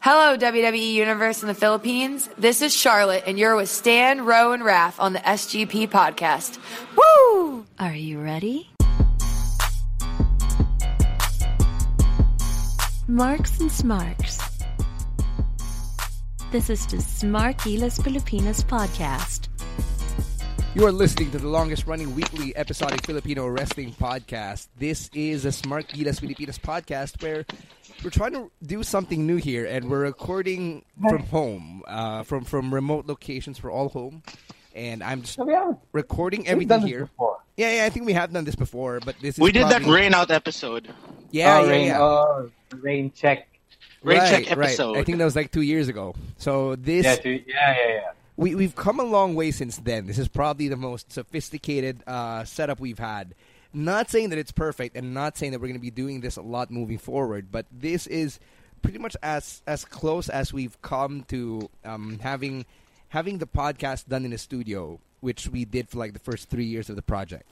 Hello, WWE Universe in the Philippines. This is Charlotte, and you're with Stan, Rowe, and Raph on the SGP podcast. Woo! Are you ready? Marks and Smarks. This is the Smarkilas Filipinas podcast. You are listening to the longest running weekly episodic Filipino wrestling podcast. This is a Smart Gilas Filipinas podcast where we're trying to do something new here and we're recording from home, uh, from, from remote locations. We're all home. And I'm just No, we recording everything here. before. Yeah, yeah, I think we have done this before, but this is We did that probably- rain out episode. Yeah, oh, yeah, rain, yeah. Oh, rain check. Rain right, check episode. Right. I think that was like two years ago. So this Yeah, dude. yeah, yeah, yeah. we, we've come a long way since then. This is probably the most sophisticated uh, setup we've had. Not saying that it's perfect, and not saying that we're going to be doing this a lot moving forward, but this is pretty much as as close as we've come to um, having having the podcast done in a studio, which we did for like the first three years of the project.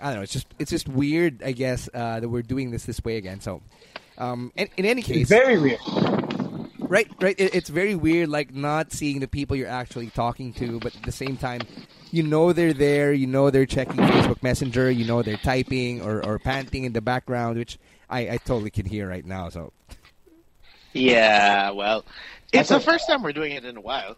I don't know. It's just it's just weird, I guess, uh, that we're doing this this way again. So, um, in, in any case, It's very weird. Right, right. It, it's very weird, like not seeing the people you're actually talking to, but at the same time, you know they're there. You know they're checking Facebook Messenger. You know they're typing or, or panting in the background, which I, I totally can hear right now. So Yeah, well, it's the a- first time we're doing it in a while.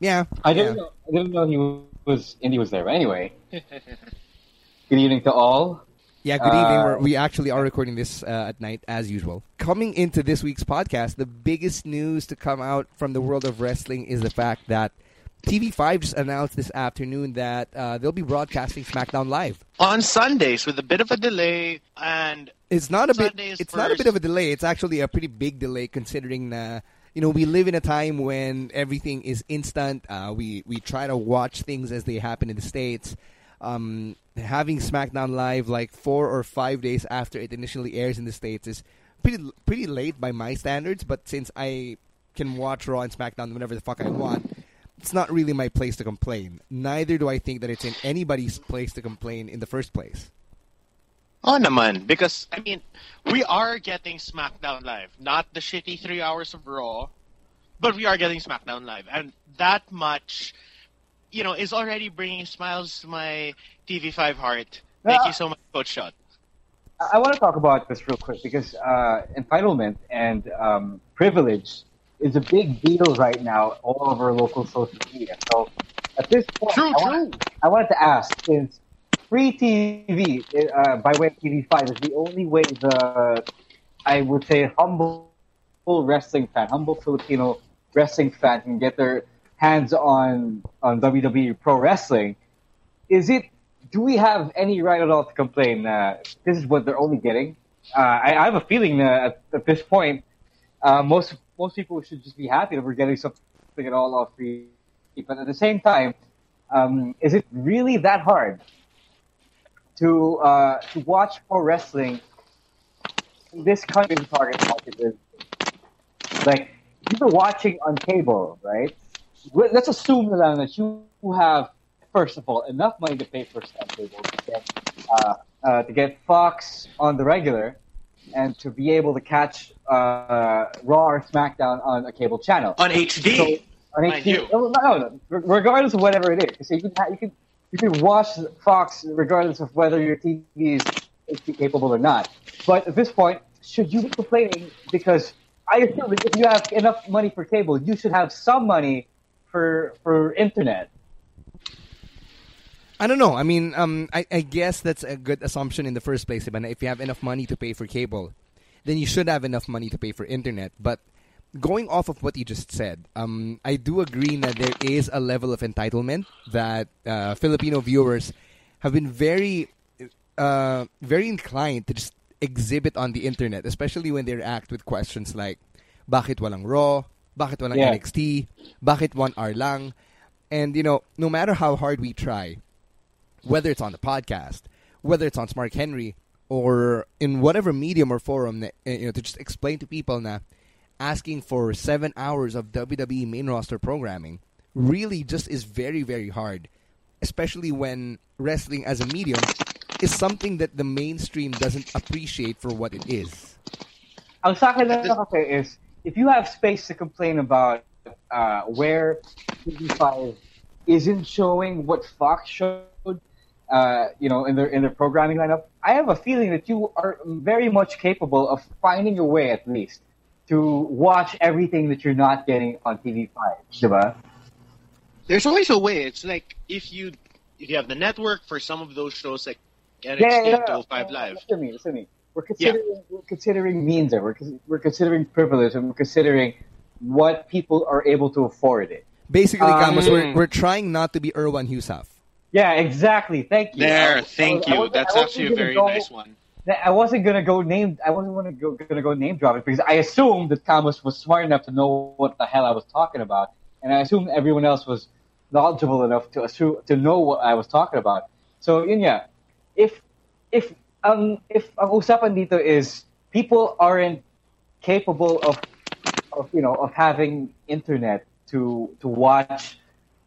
yeah, I didn't yeah. know. I didn't know he was Indy was there. But anyway, good evening to all. Yeah, good evening. Uh, We're, we actually are recording this uh, at night as usual. Coming into this week's podcast, the biggest news to come out from the world of wrestling is the fact that TV5 just announced this afternoon that uh, they'll be broadcasting SmackDown live. On Sundays with a bit of a delay, and It's not a bit. Sundays It's not a bit of a delay. It's actually a pretty big delay considering uh, you know we live in a time when everything is instant. Uh, we we try to watch things as they happen in the states. Um, having SmackDown live like four or five days after it initially airs in the states is pretty pretty late by my standards. But since I can watch Raw and SmackDown whenever the fuck I want, it's not really my place to complain. Neither do I think that it's in anybody's place to complain in the first place. oh naman, because I mean, we are getting SmackDown live, not the shitty three hours of Raw, but we are getting SmackDown live, and that much, you know, is already bringing smiles to my TV5 heart. Thank Yeah. you so much, Coach Shot. I, I want to talk about this real quick because uh, entitlement and um, privilege is a big deal right now all over local social media. So at this point, True, I, want, I wanted to ask since free TV uh, by way of TV5 is the only way the I would say humble wrestling fan, humble Filipino wrestling fan can get their hands on on WWE Pro Wrestling. Is it? Do we have any right at all to complain? Uh, this is what they're only getting. Uh, I, I have a feeling that at, at this point, uh, most most people should just be happy that we're getting something at all off free. But at the same time, um, is it really that hard to uh, to watch pro wrestling in this country's target market like you're watching on cable, right? Let's assume that you have first of all enough money to pay for cable to get uh, uh, to get Fox on the regular, and to be able to catch uh, Raw or SmackDown on a cable channel. On HD. So, on Mind HD no, no, no, regardless of whatever it is, so you can you can you can watch Fox regardless of whether your TV is HD capable or not. But at this point, should you be complaining because I assume if you have enough money for cable, you should have some money for for internet. I don't know. I mean, um, I, I guess that's a good assumption in the first place. If you have enough money to pay for cable, then you should have enough money to pay for internet. But going off of what you just said, um, I do agree that there is a level of entitlement that uh, Filipino viewers have been very, uh, very inclined to just exhibit on the internet, especially when they react with questions like, "Bakit walang Raw? Bakit walang Yeah. NXT? Bakit one hour lang?" And you know, no matter how hard we try, whether it's on the podcast, whether it's on Smark Henry, or in whatever medium or forum, that, uh, you know, to just explain to people na asking for seven hours of WWE main roster programming really just is very, very hard. Especially when wrestling as a medium is something that the mainstream doesn't appreciate for what it is. Ang sa akin lang kasi is, if you have space to complain about uh, where TV5 isn't showing what Fox showed, uh, you know, in their in their programming lineup, I have a feeling that you are very much capable of finding a way at least to watch everything that you're not getting on TV5, diba? There's always a way. It's like if you if you have the network for some of those shows like NXT Yeah, yeah, and yeah. 205 Live. Listen to me, listen to me. We're considering we're considering means there. We're, we're considering privilege and we're considering what people are able to afford it. Basically, Um, Camus, we're, we're trying not to be Erwan Heussaff. Yeah, exactly. Thank you. There, was- thank I was- I you. That's actually a very go- nice one. I wasn't gonna go name. I wasn't gonna go gonna go name drop it because I assumed that Thomas was smart enough to know what the hell I was talking about, and I assumed everyone else was knowledgeable enough to assume to know what I was talking about. So yun if if um if ang usapan dito is people aren't capable of of you know of having internet to to watch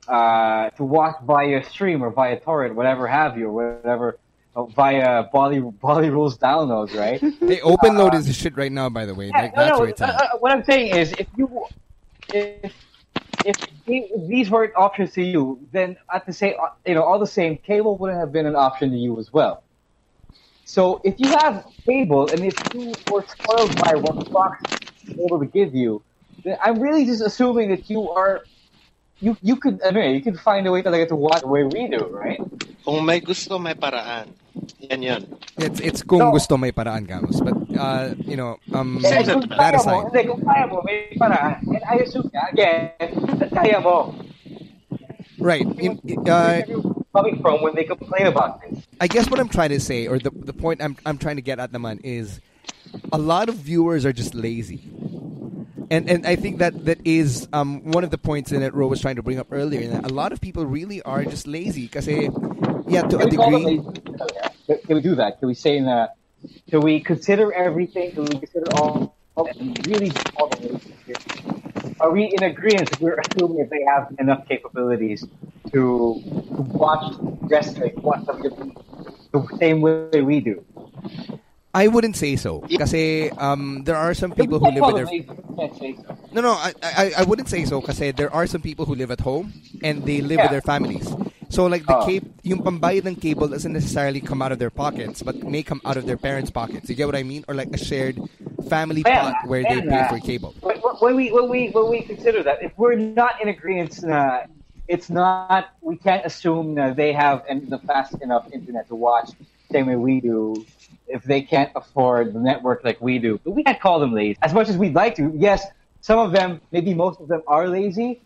uh, to watch via stream or via torrent, whatever have you, or whatever uh, via Bolly Bolly rules downloads, right? Hey, open load is the shit right now, by the way. Yeah, Like, no, no, uh, uh, what I'm saying is, if you if if these weren't options to you, then at the same you know all the same, cable wouldn't have been an option to you as well. So if you have cable and if you were spoiled by what Fox is able to give you, then I'm really just assuming that you are you you could ano eh, you could find a way talaga to watch the way we do, right? Kung may gusto, may paraan. Yan yun. It's it's kung No. gusto may paraan, Camus. But, uh, you know, um, Eh, Seems kung that- that kaya mo, hindi, kung kaya mo, may paraan. And I assume nga, again, that kaya mo. Right. In, uh, coming from when they complain about this. I guess what I'm trying to say, or the the point I'm I'm trying to get at, naman, is a lot of viewers are just lazy, and and I think that that is um one of the points that Ro was trying to bring up earlier. That a lot of people really are just lazy, because yeah, to a degree. Can- we do that? Can we say in that? Can we consider everything? Can we consider all? all- really them? Are we in agreement? if We're assuming that they have enough capabilities to, to watch wrestling, watch WWE the same way we do. I wouldn't say so, because um there are some people who live with their them lazy. We can't say so. No, no, I, I, I wouldn't say so kasi there are some people who live at home and they live with their families. So like the Oh. cable, yung pambayad ng cable doesn't necessarily come out of their pockets, but may come out of their parents' pockets. You get what I mean? Or like a shared family pot where they pay for cable. When, when we when we when we consider that, if we're not in agreement, na it's not we can't assume that they have the fast enough internet to watch same way we do. If they can't afford the network like we do, but we can't call them lazy as much as we'd like to. Yes, some of them, maybe most of them, are lazy.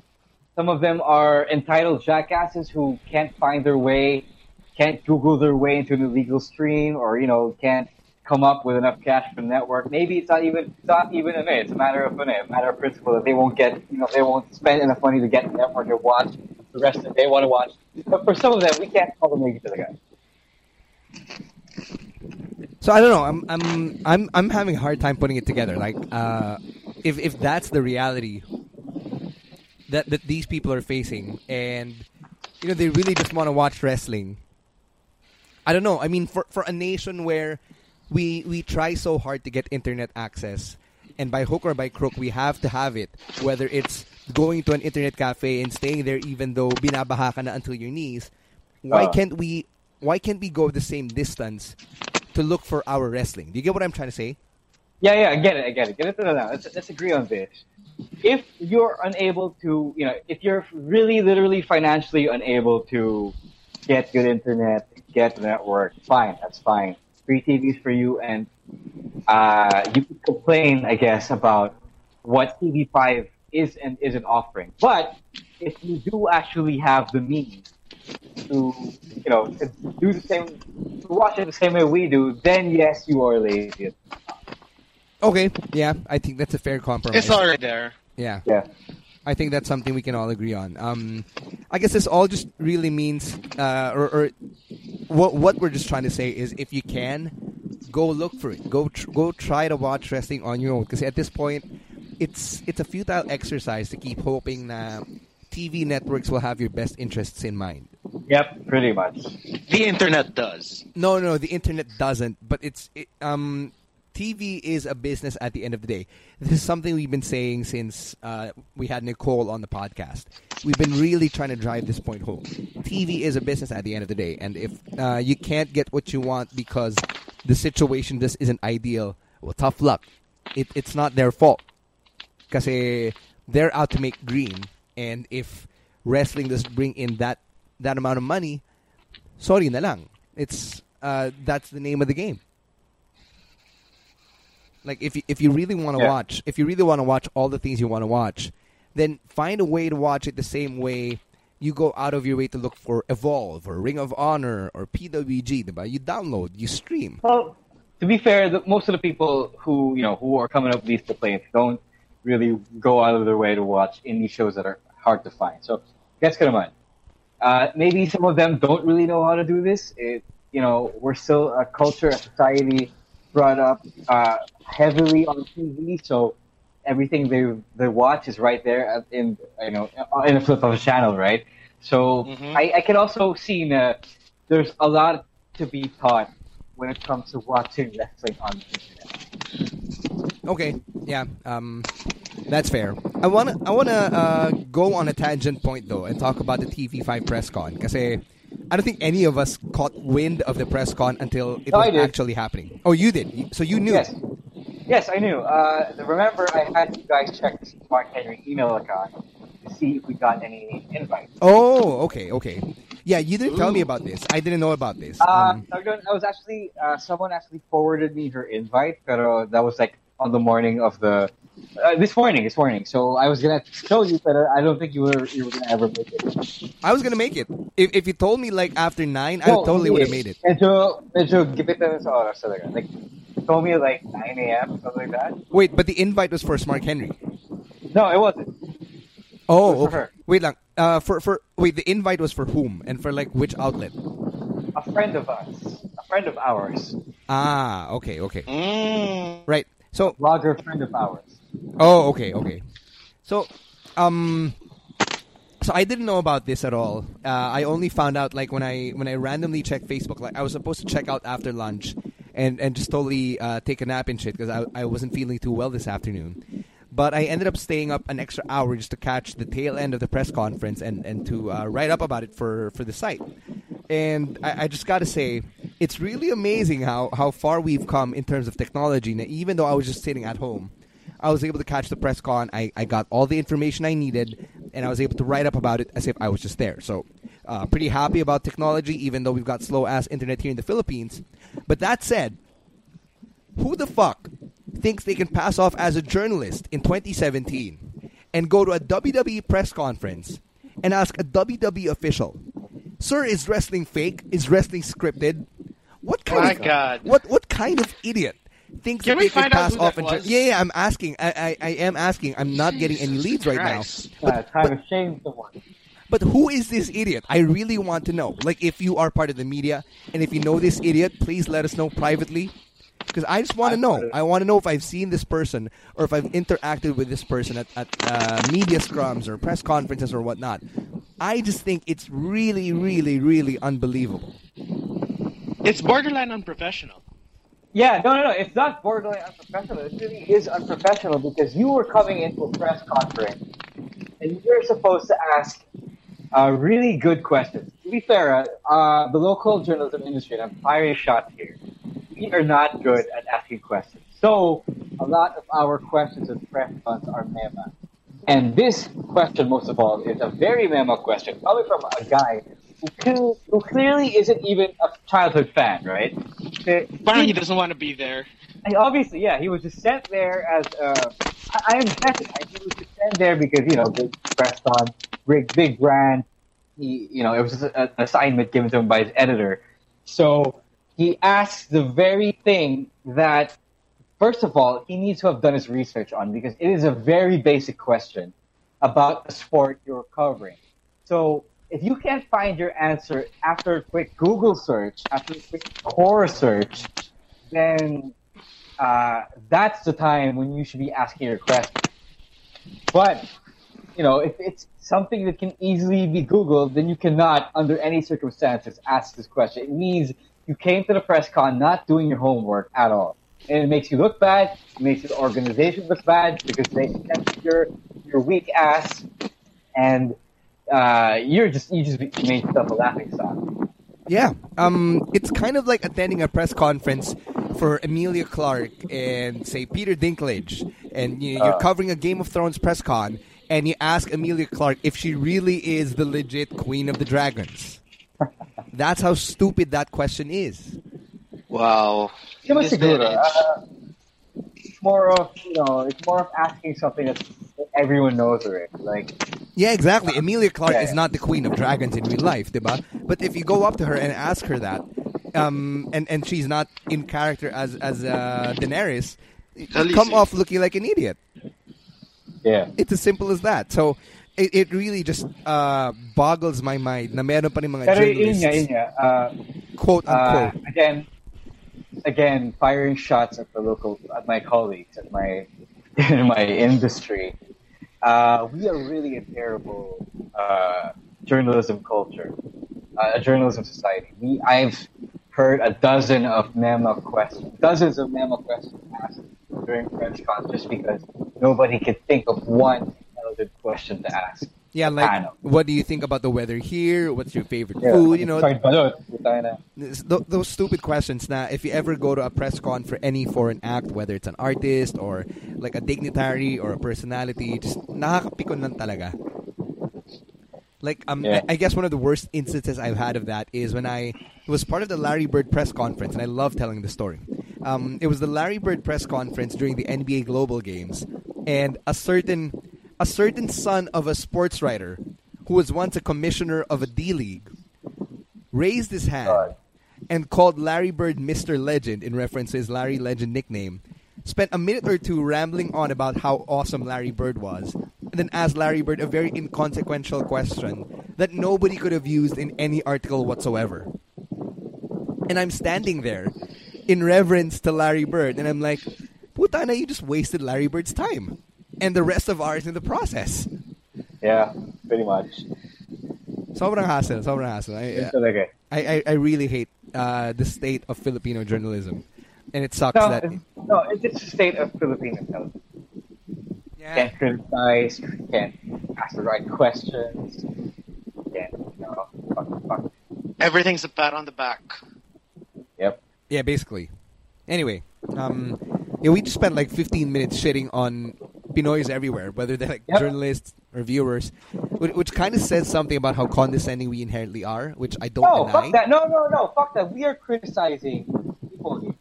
Some of them are entitled jackasses who can't find their way, can't Google their way into an illegal stream, or you know can't come up with enough cash for the network. Maybe it's not even it's not even a It's a matter of a matter of principle that they won't get you know they won't spend enough money to get the network to watch the rest that they want to watch. But for some of them, we can't call them lazy to the guy. So I don't know. I'm I'm I'm I'm having a hard time putting it together. Like uh, if if that's the reality that that these people are facing, and you know they really just want to watch wrestling. I don't know. I mean, for for a nation where we we try so hard to get internet access, and by hook or by crook we have to have it, whether it's going to an internet cafe and staying there even though binabaha ka na until your knees. Why Uh. can't we? Why can't we go the same distance to look for our wrestling? Do you get what I'm trying to say? Yeah, yeah, I get it, I get it. Get it to now. Let's, let's agree on this. If you're unable to, you know, if you're really, literally, financially unable to get good internet, get the network, fine, that's fine. Free TVs for you, and uh, you could complain, I guess, about what TV5 is and isn't offering. But if you do actually have the means to, you know, to do the same, to watch it the same way we do, then yes, you are lazy. Okay, yeah, I think that's a fair compromise. It's already there. Yeah, Yeah. I think that's something we can all agree on. Um, I guess this all just really means, uh, or, or what what we're just trying to say is, if you can, go look for it. Go tr- go try to watch wrestling on your own. Because at this point, it's it's a futile exercise to keep hoping that TV networks will have your best interests in mind. Yep, pretty much. The internet does. No, no, the internet doesn't. But it's it, um, TV is a business at the end of the day. This is something we've been saying since uh, we had Nicole on the podcast. We've been really trying to drive this point home. TV is a business at the end of the day, and if uh, you can't get what you want because the situation just isn't ideal, well, tough luck. It, it's not their fault. Because they're out to make green, and if wrestling doesn't bring in that that amount of money, sorry na lang. It's uh, that's the name of the game. Like if you, if you really want to Yeah. watch, if you really want to watch all the things you want to watch, then find a way to watch it the same way you go out of your way to look for Evolve or Ring of Honor or PWG. diba? You download, you stream. Well, to be fair, the, most of the people who you know who are coming up with these complaints don't really go out of their way to watch indie shows that are hard to find. So, guess ka naman. Uh, maybe some of them don't really know how to do this. It, you know, we're still a culture, a society brought up uh, heavily on TV, so everything they they watch is right there in you know in a flip of a channel, right? So Mhm. I, I can also see that there's a lot to be taught when it comes to watching wrestling on the internet. Okay, yeah, um, that's fair. I wanna I wanna uh, go on a tangent point though and talk about the TV5 press con because I don't think any of us caught wind of the press con until it No, was actually happening. Oh, you did. So you knew. Yes, yes, I knew. Uh, remember, I had you guys check Mark Henry email account to see if we got any invites. Oh, okay, okay. Yeah, you didn't tell me about this. I didn't know about this. Uh, Um, I I was actually uh, someone actually forwarded me her invite, but that was like on the morning of the uh, this morning. This morning, so I was gonna tell you, but I don't think you were you were gonna ever make it. I was gonna make it. If if you told me like after nine, I No, totally would have made it. And Medyo, medyo gipit na sa oras talaga. Like, told me like 9 a.m. something like that. Wait, but the invite was for Smark Henry. No, it wasn't. Oh, It was for her. Wait, lang. Uh, for for wait, the invite was for whom and for like which outlet? A friend of us, a friend of ours, Ah, okay, okay, Mm. right. So blogger friend of ours. Oh, okay, okay. So, um, so I didn't know about this at all. Uh, I only found out like when I when I randomly checked Facebook. Like I was supposed to check out after lunch, and and just totally uh, take a nap and shit because I I wasn't feeling too well this afternoon. But I ended up staying up an extra hour just to catch the tail end of the press conference and and to uh, write up about it for for the site. And I, I just got to say, it's really amazing how, how far we've come in terms of technology. Now, even though I was just sitting at home, I was able to catch the press con. I, I got all the information I needed, and I was able to write up about it as if I was just there. So, uh, pretty happy about technology, even though we've got slow ass internet here in the Philippines. But that said, who the fuck thinks they can pass off as a journalist in 2017 and go to a WWE press conference and ask a WWE official, "Sir, is wrestling fake? Is wrestling scripted? What kind My of God. what what kind of idiot thinks Can that we they can find out pass who off that and yeah, yeah, I'm asking. I, I, I am asking. I'm not getting any leads right now. Christ. Uh, time to shame someone. But who is this idiot? I really want to know. Like, if you are part of the media, and if you know this idiot, please let us know privately. Because I just want to know. I want to know if I've seen this person or if I've interacted with this person at, at uh, media scrums or press conferences or whatnot. I just think it's really, really, really unbelievable. It's borderline unprofessional. Yeah, no, no, no. It's not borderline unprofessional. It really is unprofessional because you were coming into a press conference and you're supposed to ask uh, really good questions. To be fair, uh, uh, the local journalism industry, and I'm firing a shot here, we are not good at asking questions. So a lot of our questions and press cons are mema. And this question, most of all, is a very memo question coming from a guy who, who clearly isn't even a childhood fan, right? Apparently, he doesn't want to be there. I, obviously, yeah, he was just sent there as uh, I, I am guessing I, he was just sent there because you know big press on, big big brand. he, you know, it was an assignment given to him by his editor. So he asks the very thing that, first of all, he needs to have done his research on because it is a very basic question about the sport you're covering. So if you can't find your answer after a quick Google search, after a quick Quora search, then uh, that's the time when you should be asking your question. But you know, if it's something that can easily be Googled, then you cannot, under any circumstances, ask this question. It means you came to the press con not doing your homework at all. And it makes you look bad, it makes the organization look bad because they accept your your weak ass and uh, you're just you just made yourself a laughing stock. Yeah, um, it's kind of like attending a press conference for Emilia Clarke and say Peter Dinklage, and you, you're Uh. covering a Game of Thrones press con, and you ask Emilia Clarke if she really is the legit Queen of the Dragons. That's how stupid that question is. Wow. It's more of you know, it's more of asking something that everyone knows already. Like Yeah, exactly. Emilia Clarke Yeah. is not the Queen of Dragons in real life, diba? But if you go up to her and ask her that, um, and and she's not in character as as uh, Daenerys, you come off looking like an idiot. yeah. It's as simple as that. So it, it really just uh, boggles my mind na meron pa rin mga Pero yun journalists, nga, yun nga. Uh, quote uh, unquote. again, again, firing shots at the local, at my colleagues, at my, in my industry. Uh, we are really a terrible uh, journalism culture, uh, a journalism society. We, I've heard a dozen of memo questions, dozens of memo questions asked during press con just because nobody could think of one intelligent question to ask. yeah, like what do you think about the weather here? What's your favorite Yeah. food? You know, Sorry, balot. Puta na. Th- those stupid questions na if you ever go to a press con for any foreign act, whether it's an artist or like a dignitary or a personality, just nakakapikon lang talaga. Like um, Yeah. I, I guess one of the worst instances I've had of that is when I was part of the Larry Bird press conference, and I love telling the story. Um, it was the Larry Bird press conference during the NBA Global Games, and a certain a certain son of a sports writer who was once a commissioner of a D League raised his hand and called Larry Bird Mr. Legend in reference to his Larry Legend nickname. Spent a minute or two rambling on about how awesome Larry Bird was, and then asked Larry Bird a very inconsequential question that nobody could have used in any article whatsoever. And I'm standing there in reverence to Larry Bird, and I'm like, Puta na, you just wasted Larry Bird's time. And the rest of ours in the process. Yeah, pretty much. Sobrang hassle, sobrang hassle. I, Yun. I, I, I really hate uh, the state of Filipino journalism, and it sucks No, that it's, no, it's just a state of Filipino health. yeah, Can't criticize, can't ask the right questions, can't, you know, fuck, fuck. Everything's a pat on the back. Yep. yeah, basically. Anyway, um, yeah, we just spent like 15 minutes shitting on Pinoys everywhere, whether they're like Yep. journalists or viewers, which, which kind of says something about how condescending we inherently are, which I don't No, deny. fuck that. No, no, no, fuck that. We are criticizing people here.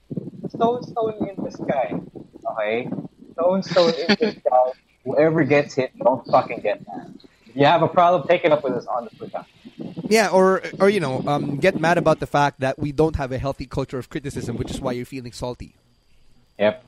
Stone, stone in the sky. Okay? Stone, stone in the sky. Whoever gets hit, don't fucking get mad. If you have a problem, take it up with us on the Twitter. Yeah, or or you know, um, get mad about the fact that we don't have a healthy culture of criticism, which is why you're feeling salty. Yep.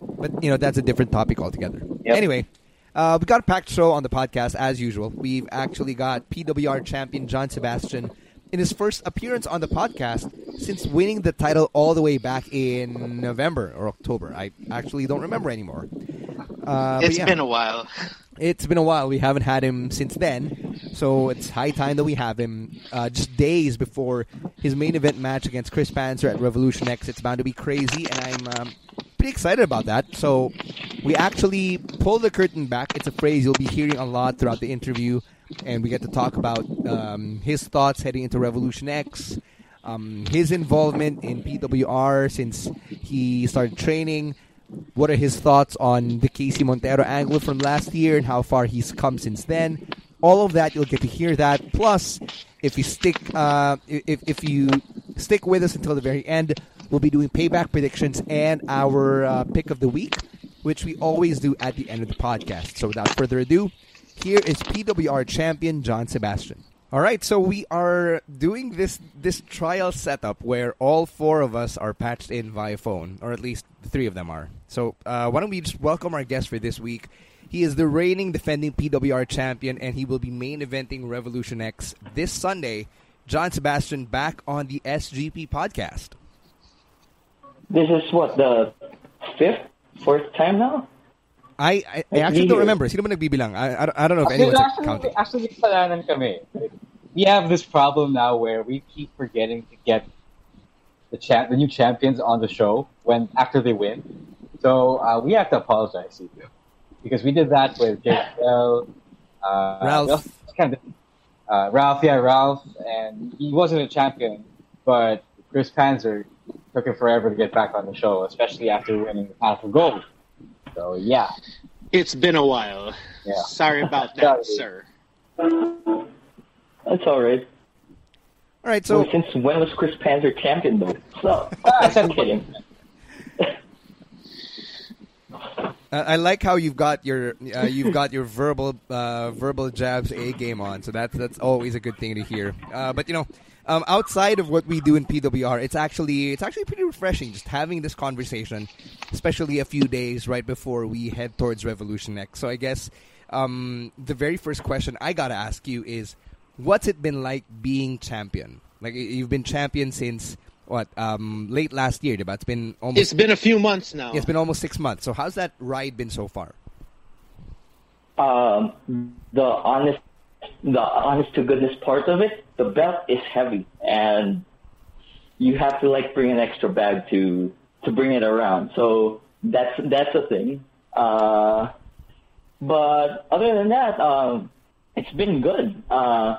But you know that's a different topic altogether. Yep. Anyway, uh, we got a packed show on the podcast as usual. We've actually got PWR champion John Sebastian in his first appearance on the podcast since winning the title all the way back in November or October. I actually don't remember anymore. Uh, It's yeah. been a while. It's been a while. We haven't had him since then, so it's high time that we have him. Uh, just days before his main event match against Chris Panzer at Wrevolution X, it's bound to be crazy, and I'm um, pretty excited about that. So we actually pull the curtain back. It's a phrase you'll be hearing a lot throughout the interview, and we get to talk about um, his thoughts heading into Wrevolution X, um, his involvement in PWR since he started training what are his thoughts on the Casey Montero angle from last year and how far he's come since then. All of that you'll get to hear that. Plus, if you stick, uh, if if you stick with us until the very end, we'll be doing payback predictions and our uh, pick of the week, which we always do at the end of the podcast. So without further ado, here is PWR champion John Sebastian. All right, so we are doing this this trial setup where all four of us are patched in via phone, or at least three of them are. So uh, why don't we just welcome our guest for this week? He is the reigning defending PWR champion, and he will be main eventing Wrevolution X this Sunday. John Sebastian back on the SGP podcast. This is what the fifth, fourth time now. I, I, I actually don't remember. Sino ba nagbibilang? I, I, I don't know if anyone's actually, counting. actually, kasalanan kami. We have this problem now where we keep forgetting to get the champ, the new champions on the show when after they win. So uh, we have to apologize to you because we did that with JL, uh, Ralph. kind of, uh, Ralph, yeah, Ralph, and he wasn't a champion, but Chris Panzer took him forever to get back on the show, especially after winning the Path of Gold. So yeah, It's been a while. Yeah. Sorry about that, sir. That's all right. All right, so So since when was Chris Panzer champion though? So I said I'm kidding. Uh, I like how you've got your uh, you've got your verbal uh, verbal jabs a game on, so that's that's always a good thing to hear. Uh, but you know, um, outside of what we do in PWR, it's actually it's actually pretty refreshing just having this conversation, especially a few days right before we head towards Wrevolution X. So I guess um, the very first question I gotta ask you is, what's it been like being champion? Like you've been champion since what um, late last year, diba? It's been almost It's been a few months now. yeah, it's been almost six months. So how's that ride been so far? Um, the honest, the honest to goodness part of it, the belt is heavy, and you have to like bring an extra bag to to bring it around. So that's that's a thing. Uh, but other than that, um, it's been good. Uh,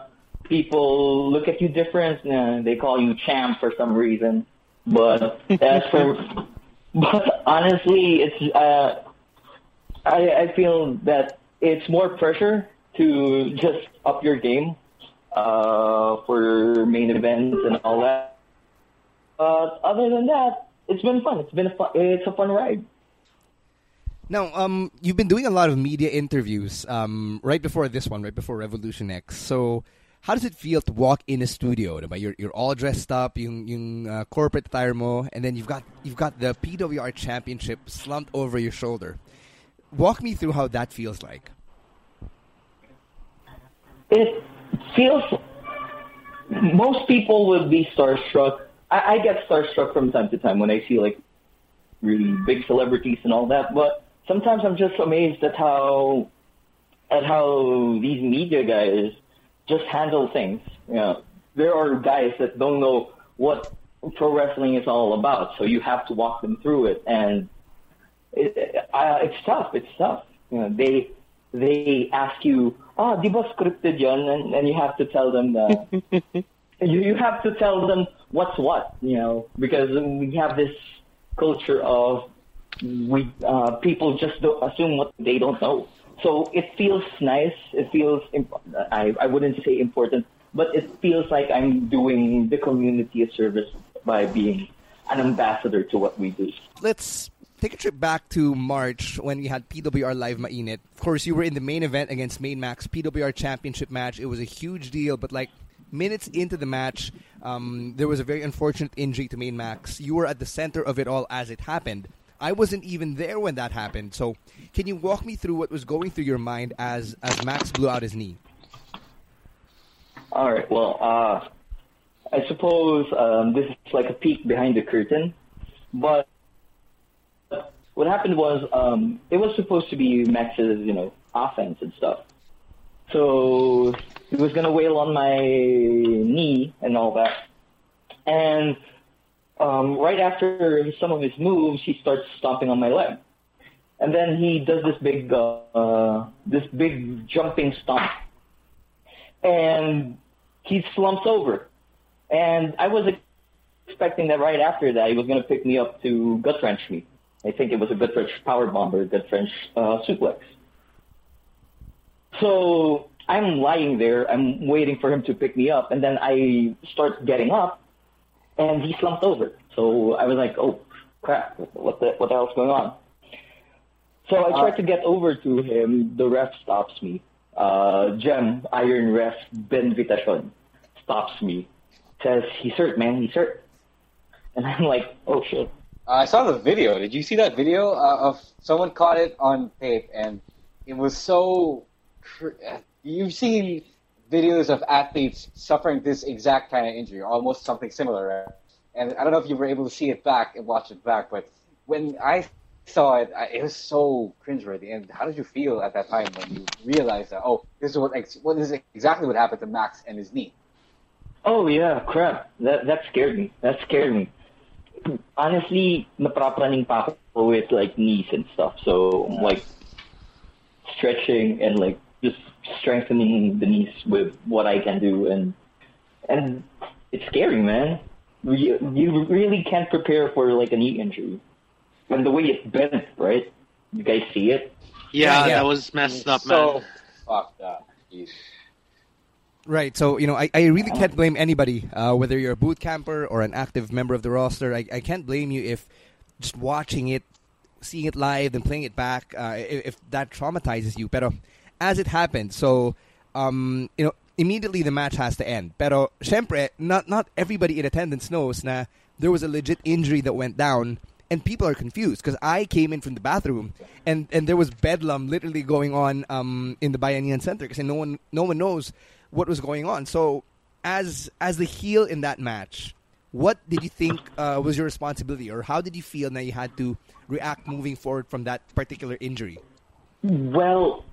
people look at you different. Uh, they call you champ for some reason. But as for, but honestly, it's uh, I, I feel that it's more pressure to just up your game uh, for main events and all that. But other than that, it's been fun. It's been a fun. It's a fun ride. Now, um, you've been doing a lot of media interviews um, right before this one, right before Wrevolution X. So, how does it feel to walk in a studio? Diba? You're you're all dressed up, yung yung uh, corporate attire mo, and then you've got you've got the PWR championship slumped over your shoulder. Walk me through how that feels like. It feels. Most people would be starstruck. I, I get starstruck from time to time when I see like really big celebrities and all that, but sometimes I'm just amazed at how at how these media guys just handle things. You know, there are guys that don't know what pro wrestling is all about, so you have to walk them through it, and it, uh, it's tough. It's tough. You know, they they ask you, "Oh, di ba scripted yon?" And, and you have to tell them that you you have to tell them what's what. You know, because we have this culture of we uh, people just don't assume what they don't know. So it feels nice. It feels imp- I I wouldn't say important, but it feels like I'm doing the community a service by being an ambassador to what we do. Let's take a trip back to March when we had PWR Live Mainit. Of course, you were in the main event against Main Max PWR Championship match. It was a huge deal, but like minutes into the match, um, there was a very unfortunate injury to Main Max. You were at the center of it all as it happened. I wasn't even there when that happened. So, can you walk me through what was going through your mind as as Max blew out his knee? All right. Well, uh, I suppose um, this is like a peek behind the curtain, but what happened was um, it was supposed to be Max's, you know, offense and stuff. So he was gonna wail on my knee and all that, and um, right after some of his moves, he starts stomping on my leg, and then he does this big, uh, this big jumping stomp, and he slumps over. And I was expecting that right after that he was going to pick me up to gut wrench me. I think it was a gut wrench power bomber, gut wrench uh, suplex. So I'm lying there. I'm waiting for him to pick me up, and then I start getting up, and he slumped over. So I was like, "Oh crap! What the what the hell's going on?" So I tried to get over to him. The ref stops me. uh, Gem Iron Ref Ben Vitacion stops me, says he's hurt, man, he's hurt, and I'm like, oh shit. I saw the video. Did you see that video uh, of someone caught it on tape, and it was so. Cr- You've seen videos of athletes suffering this exact kind of injury, almost something similar, right? And I don't know if you were able to see it back and watch it back, but when I saw it, I, it was so cringeworthy. And how did you feel at that time when you realized that, oh, this is what, what this is exactly what happened to Max and his knee? Oh yeah, crap. That that scared me. That scared me. Honestly, naprapraning pa ako with like knees and stuff. So like stretching and like just strengthening the knees with what I can do and and it's scary, man. You, you really can't prepare for like a knee injury. And the way it's bent, right? You guys see it? Yeah, Yeah. that was messed up, so man. fucked up. Jeez. Right. So, you know, I, I really can't blame anybody, uh, whether you're a boot camper or an active member of the roster. I, I can't blame you if just watching it, seeing it live, and playing it back, uh, if, if that traumatizes you. Pero as it happened, so, um, you know, immediately the match has to end. Pero, syempre, not, not everybody in attendance knows na there was a legit injury that went down and people are confused because I came in from the bathroom and, and there was bedlam literally going on um, in the Bayanihan Center because no one no one knows what was going on. So as as the heel in that match, what did you think uh, was your responsibility, or how did you feel that you had to react moving forward from that particular injury? Well,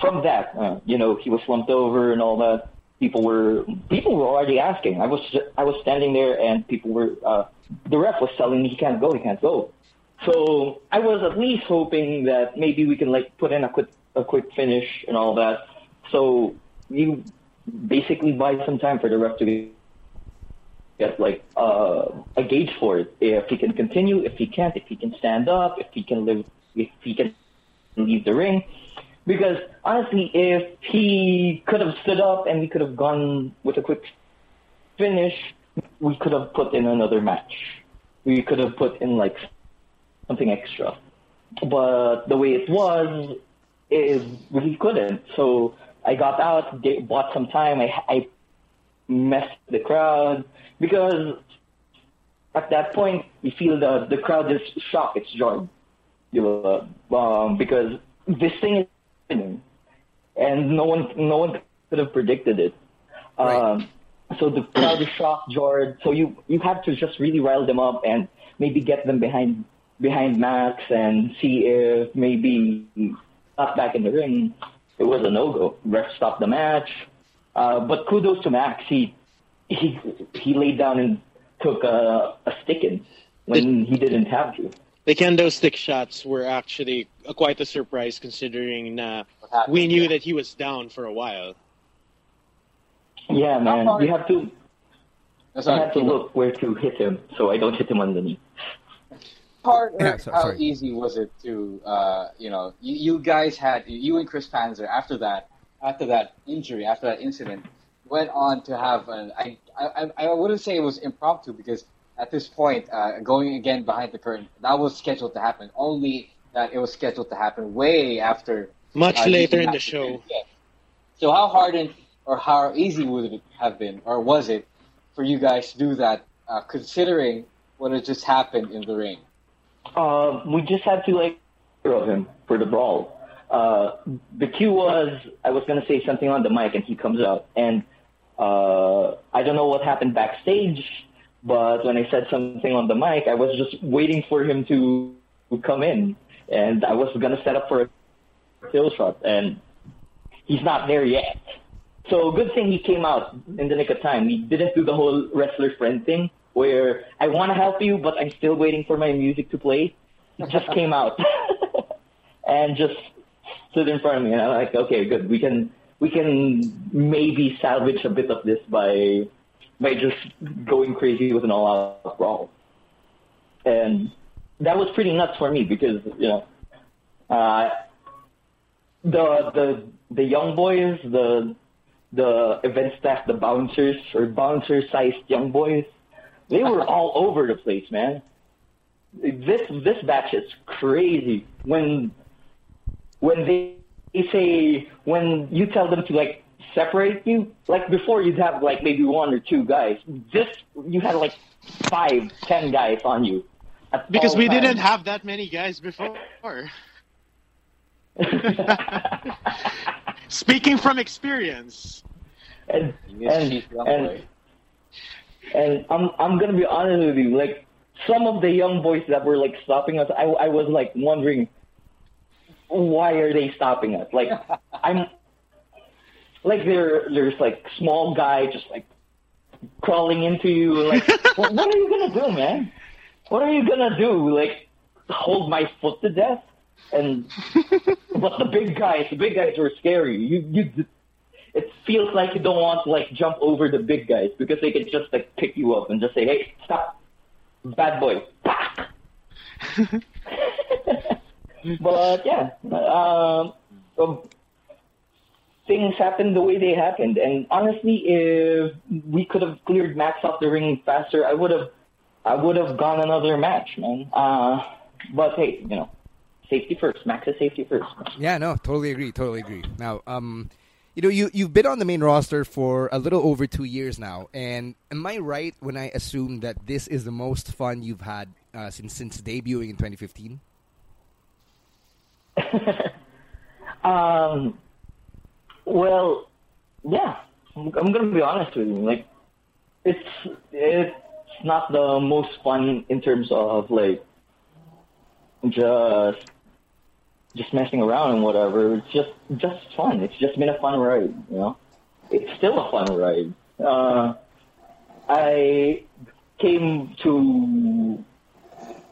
from that, uh, you know, he was slumped over and all that. People were people were already asking. I was I was standing there and people were uh, the ref was telling me he can't go, he can't go. So I was at least hoping that maybe we can like put in a quick a quick finish and all that. So you basically buy some time for the ref to get like uh, a gauge for it. If he can continue, if he can't, if he can stand up, if he can live, if he can leave the ring. Because honestly, if he could have stood up and we could have gone with a quick finish, we could have put in another match. We could have put in like something extra. But the way it was, is we couldn't. So I got out, get, bought some time. I, I messed the crowd because at that point you feel the the crowd is shocked. It's joy, you know, um, because this thing happening, and no one no one could have predicted it. Um, so the crowd is shocked, George. So you you have to just really rile them up and maybe get them behind behind Max and see if maybe not back in the ring. It was a no go. Ref stopped the match. Uh, but kudos to Max. He he he laid down and took a, a stick in when he didn't have to. The kendo stick shots were actually quite a surprise considering uh, happened, we knew yeah. that he was down for a while. Yeah, man. You have to That's I not have to look where to hit him so I don't hit him on the knee. hard Yeah, so- how sorry. easy was it to uh, you know you, you guys had you and Chris Panzer after that after that injury after that incident went on to have an I I, I wouldn't say it was impromptu because at this point uh, going again behind the curtain that was scheduled to happen only that it was scheduled to happen way after Much uh, later in the show. Yeah. So how hard and or how easy would it have been or was it for you guys to do that uh, considering what had just happened in the ring? Uh, we just had to like of him for the brawl. Uh, the cue was I was gonna say something on the mic and he comes out and uh, I don't know what happened backstage, but when I said something on the mic, I was just waiting for him to come in and I was gonna set up for a kill shot and he's not there yet. So good thing he came out in the nick of time. He didn't do the whole wrestler friend thing where I want to help you, but I'm still waiting for my music to play. He just came out and just stood in front of me, and I'm like, okay, good. We can we can maybe salvage a bit of this by by just going crazy with an all-out brawl. And that was pretty nuts for me because you know uh, the the the young boys, the the event staff, the bouncers or bouncer-sized young boys, they were all over the place, man. This this batch is crazy. When when they say when you tell them to like separate you, like before you'd have like maybe one or two guys. This you had like five, ten guys on you. Because we times. didn't have that many guys before. Speaking from experience. and and, and, and I'm I'm gonna be honest with you, like some of the young boys that were like stopping us, I I was like wondering why are they stopping us? Like I'm like there there's like small guy just like crawling into you like what, what are you gonna do, man? What are you gonna do? Like hold my foot to death? And but the big guys, the big guys are scary. You you it feels like you don't want to like jump over the big guys because they can just like pick you up and just say, "Hey, stop, bad boy." but yeah, um, um, things happened the way they happened, and honestly, if we could have cleared Max off the ring faster, I would have, I would have gone another match, man. Uh, but hey, you know, safety first. Max is safety first. Yeah, no, totally agree, totally agree. Now, um, you know, you you've been on the main roster for a little over two years now, and am I right when I assume that this is the most fun you've had uh, since since debuting in 2015? Um, well, yeah, I'm, gonna be honest with you. Like, it's it's not the most fun in terms of like just just messing around and whatever. It's just just fun. It's just been a fun ride, you know. It's still a fun ride. Uh, I came to.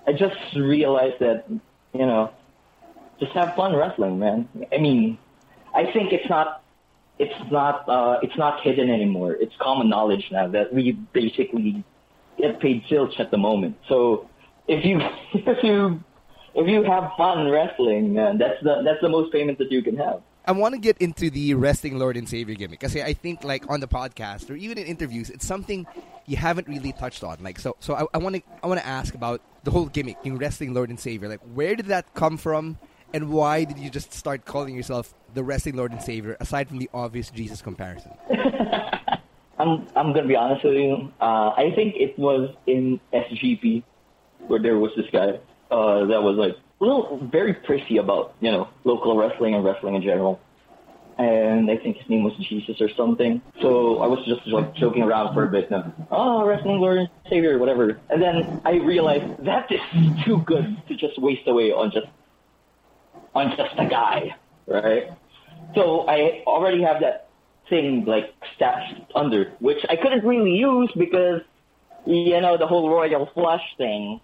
I just realized that you know just have fun wrestling, man. I mean, I think it's not, it's not, uh, it's not hidden anymore. It's common knowledge now that we basically get paid zilch at the moment. So if you, if you, if you have fun wrestling, man, that's the that's the most payment that you can have. I want to get into the wrestling Lord and Savior gimmick because I think, like on the podcast or even in interviews, it's something you haven't really touched on. Like, so, so I want to, I want to ask about the whole gimmick in wrestling Lord and Savior. Like, where did that come from, and why did you just start calling yourself the wrestling Lord and Savior? Aside from the obvious Jesus comparison. I'm I'm gonna be honest with you. Uh, I think it was in SGP where there was this guy uh, that was like a little very prissy about you know local wrestling and wrestling in general. And I think his name was Jesus or something. So I was just like joking around for a bit. Now, oh, wrestling Lord and Savior, whatever. And then I realized that is too good to just waste away on just on just a guy, right? So I already have that thing like stashed under, which I couldn't really use because you know the whole royal flush thing,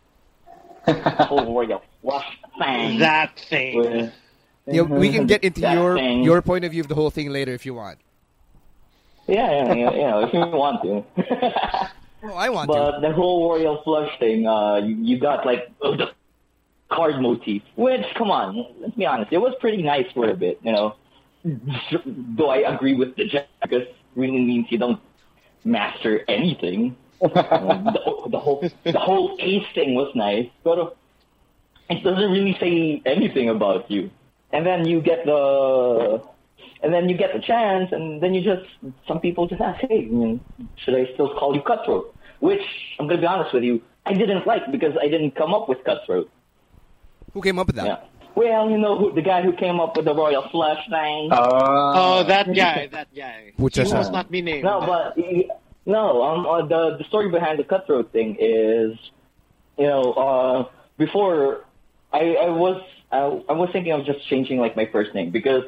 the whole royal flush thing. That thing. with- Yeah, we can get into your thing. your point of view of the whole thing later if you want. Yeah, yeah, yeah, yeah, if you want to. Oh, I want to. but the whole royal flush thing, uh, you, you got like oh, the card motif, which come on, let's be honest, it was pretty nice for a bit, you know. Though I agree with the Jack, because really means you don't master anything. Uh, the, the whole the whole ace thing was nice, but it doesn't really say anything about you. And then you get the and then you get the chance, and then you just some people just ask, hey, I mean, should I still call you cutthroat? Which I'm gonna be honest with you, I didn't like because I didn't come up with cutthroat. Who came up with that? Yeah. Well, you know who, the guy who came up with the royal flush thing. Oh, that guy, that guy. Which he is- must not be named. No, but he- no. Um, uh, the the story behind the cutthroat thing is, you know, uh, before I I was I, I was thinking of just changing like my first name because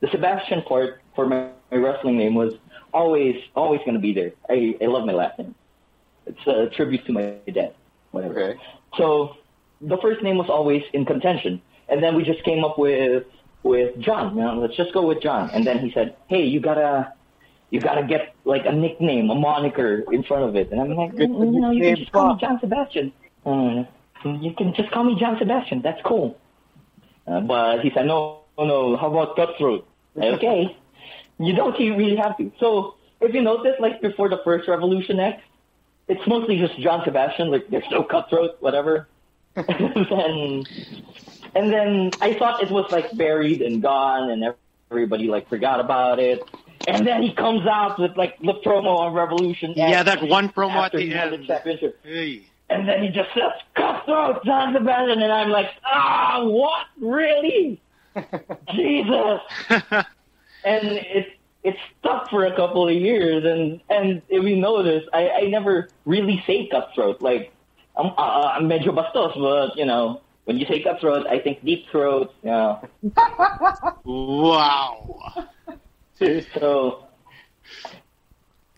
the Sebastian part for my, my wrestling name was always always going to be there. I I love my last name. It's a tribute to my dad. Whatever. Okay. So the first name was always in contention, and then we just came up with with John. You know, let's just go with John. And then he said, "Hey, you gotta you gotta get like a nickname, a moniker in front of it." And I'm like, "Mm, "You know, you can just call me John Sebastian. Uh, you can just call me John Sebastian. That's cool." Uh, but he said, "No, no, no. How about Cutthroat?" okay, you don't really have to. So if you notice, like before the first Wrevolution X, it's mostly just John Sebastian. Like there's no Cutthroat, whatever. then and then I thought it was like buried and gone and everybody like forgot about it. And then he comes out with like the promo on Wrevolution. Yeah, that one promo at the the end. championship. Hey. And then he just says, Cutthroat, John Sebastian. And I'm like, ah, what? Really? Jesus. and it it stuck for a couple of years. And and if you notice, I, I never really say Cutthroat. Like, I'm, uh, I'm medyo bastos, but, you know, when you say Cutthroat, I think Deep Throat, Yeah. wow. So,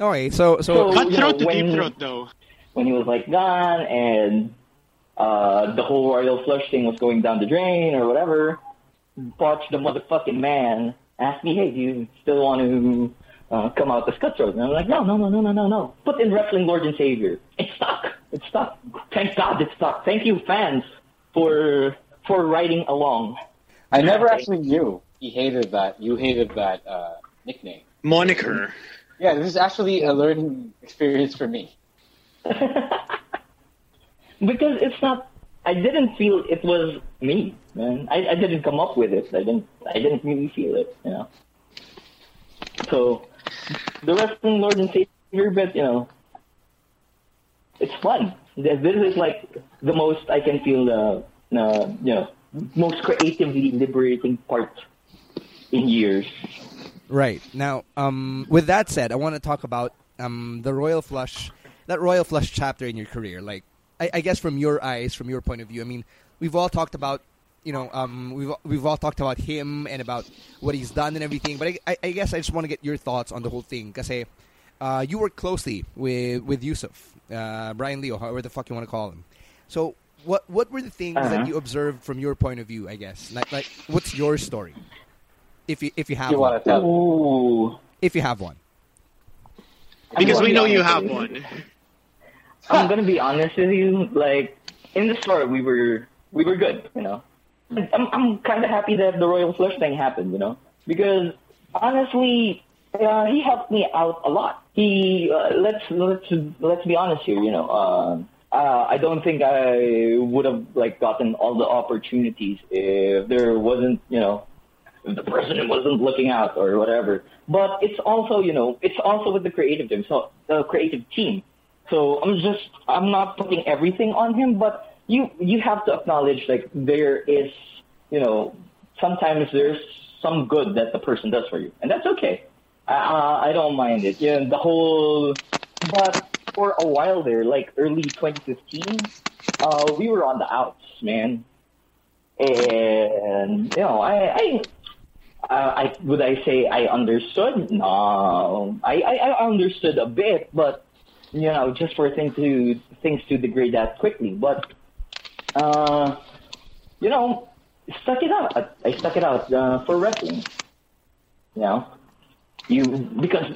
Okay, so so So- you know, to when- deep throat though. when he was like gone and uh, the whole royal flush thing was going down the drain or whatever, Botch the motherfucking man asked me, hey, do you still want to uh, come out as cutthroat? And I'm like, no, no, no, no, no, no, no. Put in Wrestling Lord and Savior. It stuck. It stuck. Thank God it stuck. Thank you, fans, for for riding along. I never actually knew he hated that. You hated that uh, nickname. Moniker. Yeah, this is actually a learning experience for me. because it's not. I didn't feel it was me, man. I, I didn't come up with it. I didn't. I didn't really feel it, you know. So, the wrestling Lord and Savior, but you know, it's fun. This this is like the most I can feel the, uh, you know, most creatively liberating part in years. Right. Now, um, with that said, I want to talk about um, the Royal Flush, that Royal Flush chapter in your career. Like, I, I guess from your eyes, from your point of view, I mean, we've all talked about, you know, um, we've we've all talked about him and about what he's done and everything. But I, I, I guess I just want to get your thoughts on the whole thing. Because uh, you work closely with with Yusuf, uh, Brian Leo, however the fuck you want to call him. So, what what were the things Uh-huh. that you observed from your point of view? I guess, like, like what's your story, if you if you have You one, tell? If you have one. Because we know you have one. I'm gonna be honest with you. Like in the start, we were we were good. You know, I'm I'm kind of happy that the royal flush thing happened. You know, because honestly, uh, he helped me out a lot. He uh, let's let's let's be honest here. You know, uh, uh, I don't think I would have like gotten all the opportunities if there wasn't you know if the president wasn't looking out or whatever. But it's also, you know, it's also with the creative team, so the creative team. So I'm just, I'm not putting everything on him, but you you have to acknowledge like there is, you know, sometimes there's some good that the person does for you, and that's okay. I I don't mind it. Yeah, the whole, but for a while there, like early 2015, uh, we were on the outs, man. And you know, I, I uh, I would I say I understood? No, I, I, I understood a bit, but you know, just for things to things to degrade that quickly. But uh, you know, stuck it out. I, stuck it out uh, for wrestling. You know, you because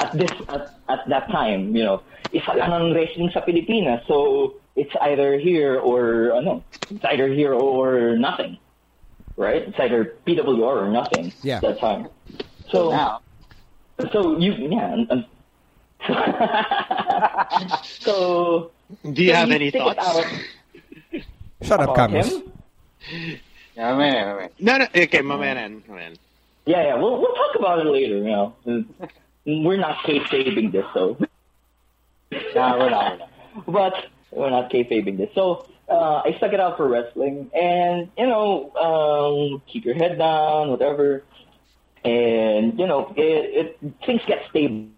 at this at, at that time, you know, isa lang ang wrestling sa Pilipinas, so it's either here or ano, it's either here or nothing right? It's either PWR or nothing Yeah. at that time. So Now, so you yeah. And, and so Do you so have any thoughts? out Shut up, about Camus. him. yeah, man, man. No, no. Okay, mamanan. mamanan. Yeah, yeah. We'll we'll talk about it later. You know, we're not kayfabing this, so Nah, we're not. But we're not kayfabing this. So uh, I stuck it out for wrestling, and you know, um, keep your head down, whatever. And you know, it, it things get stable.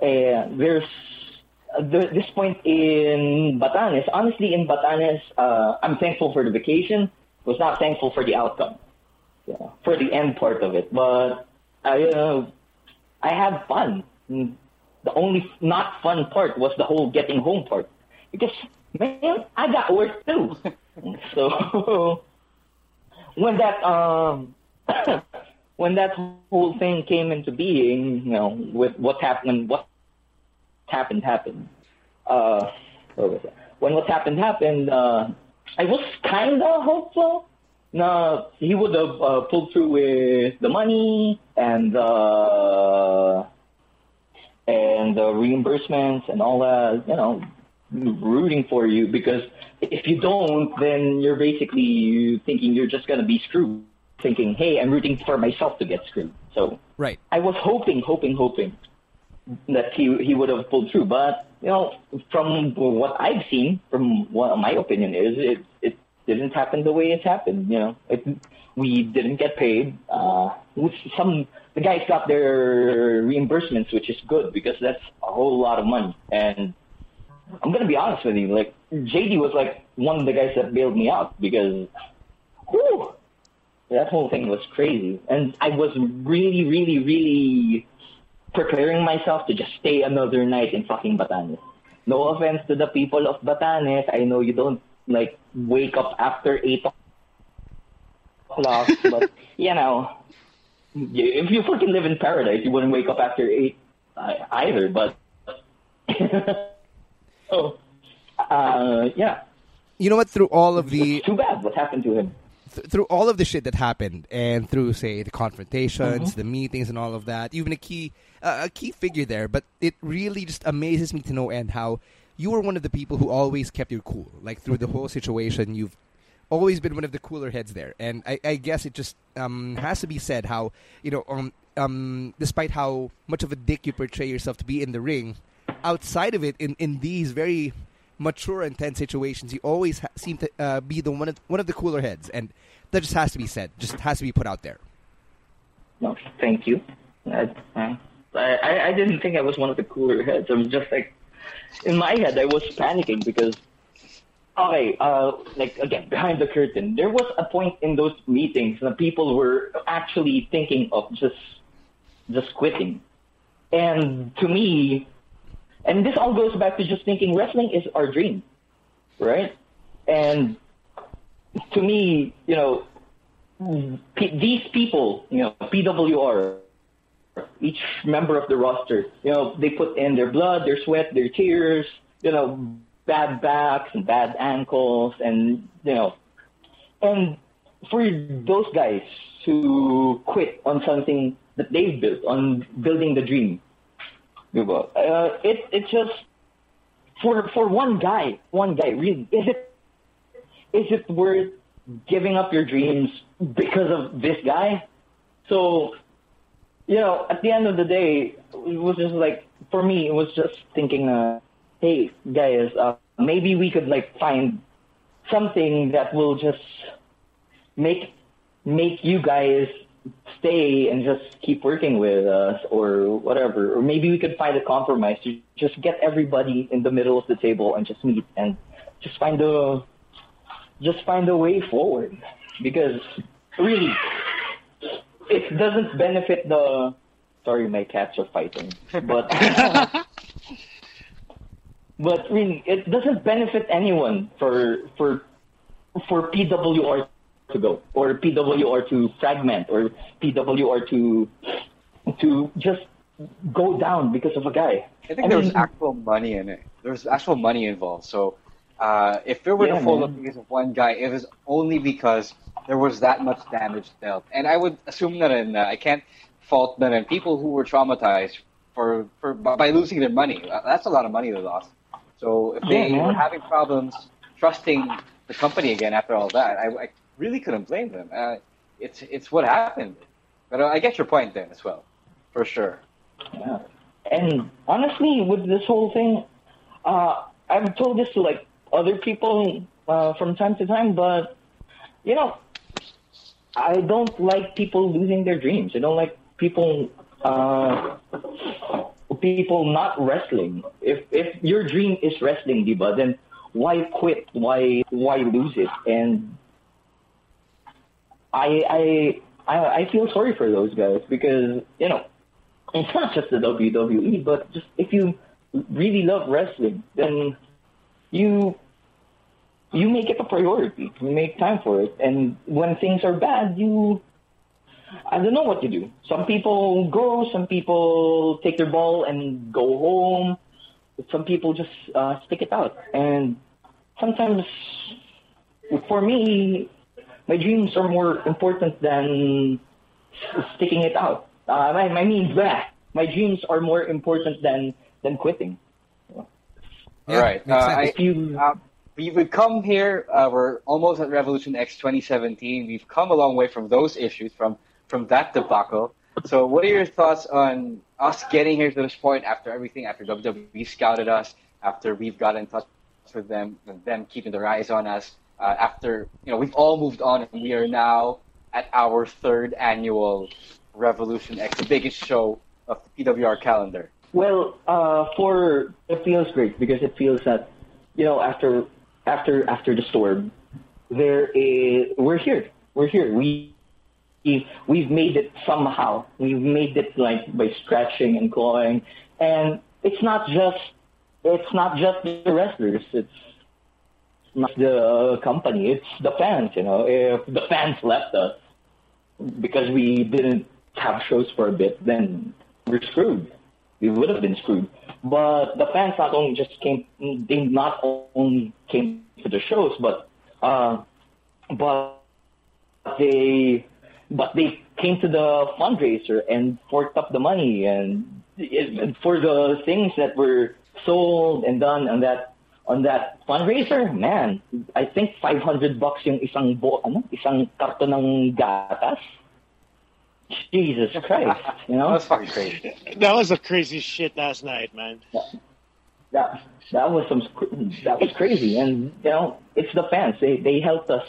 And there's the, this point in Batanes. Honestly, in Batanes, uh, I'm thankful for the vacation. Was not thankful for the outcome, yeah, for the end part of it. But I, uh, I had fun. Mm. The only not fun part was the whole getting home part. Because, man, I got work too. so, when that, um, when that whole thing came into being, you know, with what happened, what happened happened. Uh, what was it? When what happened happened, uh, I was kind of hopeful. No, he would have uh, pulled through with the money and uh, and the reimbursements and all that. You know, rooting for you because if you don't, then you're basically thinking you're just gonna be screwed. thinking, hey, I'm rooting for myself to get screwed. So Right. I was hoping, hoping, hoping that he he would have pulled through. But you know, from what I've seen, from what my opinion is, it it didn't happen the way it happened. You know, it, we didn't get paid. Uh, with some the guys got their reimbursements, which is good because that's a whole lot of money. And I'm gonna be honest with you, like JD was like one of the guys that bailed me out because, whew, that whole thing was crazy. And I was really, really, really preparing myself to just stay another night in fucking Batanes. No offense to the people of Batanes. I know you don't like wake up after eight o'clock, but you know, if you fucking live in paradise, you wouldn't wake up after eight either. But oh, uh, yeah, You know what? Through all of the too bad what happened to him. th- through all of the shit that happened, and through say the confrontations, Mm-hmm. the meetings, and all of that, you've been a key uh, a key figure there. But it really just amazes me to no end how you were one of the people who always kept your cool. Like through the whole situation, you've always been one of the cooler heads there. And I, I guess it just um, has to be said how you know um, um, despite how much of a dick you portray yourself to be in the ring, outside of it, in in these very mature and tense situations, you always ha- seem to uh, be the one of one of the cooler heads, and that just has to be said. Just has to be put out there. No, thank you. I, I, I I didn't think I was one of the cooler heads. I was just like, in my head, I was panicking because, okay, uh, like again, behind the curtain, there was a point in those meetings that people were actually thinking of just, just quitting. And to me, and this all goes back to just thinking wrestling is our dream, right? And to me, you know, P- these people, you know, PWR, each member of the roster, you know, they put in their blood, their sweat, their tears, you know, bad backs and bad ankles, and you know, and for those guys to quit on something that they've built, on building the dream, uh, it it just for for one guy, one guy, really, is it is it worth giving up your dreams because of this guy? So, you know, at the end of the day, it was just like for me, it was just thinking, uh, hey guys, uh, maybe we could like find something that will just make make you guys stay and just keep working with us or whatever. Or maybe we could find a compromise to just get everybody in the middle of the table and just meet and just find a just find a way forward. Because really it doesn't benefit the sorry my cats are fighting. But but really it doesn't benefit anyone for for for PWR to go or PWR to fragment or PWR to to just go down because of a guy. I think I there was actual money in it. There was actual money involved. So uh, if it were Yeah, to fall up because of one guy, it was only because there was that much damage dealt. And I would assume that in, uh, I can't fault that and people who were traumatized for, for by losing their money. Uh, That's a lot of money they lost. So if they man. were having problems trusting the company again after all that, I, I really couldn't blame them. Uh, it's it's what happened. But uh, I get your point then as well, for sure. Yeah. And honestly, with this whole thing, uh, I've told this to like other people uh, from time to time, but you know, I don't like people losing their dreams. I don't like people uh, people not wrestling. If if your dream is wrestling, diba, then why quit? Why why lose it? And I I I, I feel sorry for those guys because you know it's not just the WWE, but just if you really love wrestling, then you you make it a priority. You make time for it, and when things are bad, you I don't know what you do. Some people go, some people take their ball and go home. Some people just uh, stick it out, and sometimes for me, my dreams are more important than sticking it out. Uh, I, I mean, bleh, my dreams are more important than than quitting. Yeah, All right. Uh. I, If you, we would come here. Uh, we're almost at Wrevolution X 2017. We've come a long way from those issues, from from that debacle. So, what are your thoughts on us getting here to this point after everything? After WWE scouted us, after we've got in touch with them, them keeping their eyes on us. Uh, after you know, we've all moved on, and we are now at our third annual Wrevolution X, the biggest show of the PWR calendar. Well, uh, for it feels great because it feels that you know after after after the storm, there is we're here. We're here. We we've, made it somehow. We've made it like by scratching and clawing, and it's not just it's not just the wrestlers. It's not the company. It's the fans. You know, if the fans left us because we didn't have shows for a bit, then we're screwed. We would have been screwed. But the fans not only just came, they not only came to the shows, but uh, but they but they came to the fundraiser and forked up the money and, and for the things that were sold and done on that on that fundraiser, man, I think 500 bucks yung isang bo, ano, isang karton ng gatas. Jesus Christ, you know? That was fucking crazy. That was a crazy shit last night, man. that that was some that was crazy and you know it's the fans they they helped us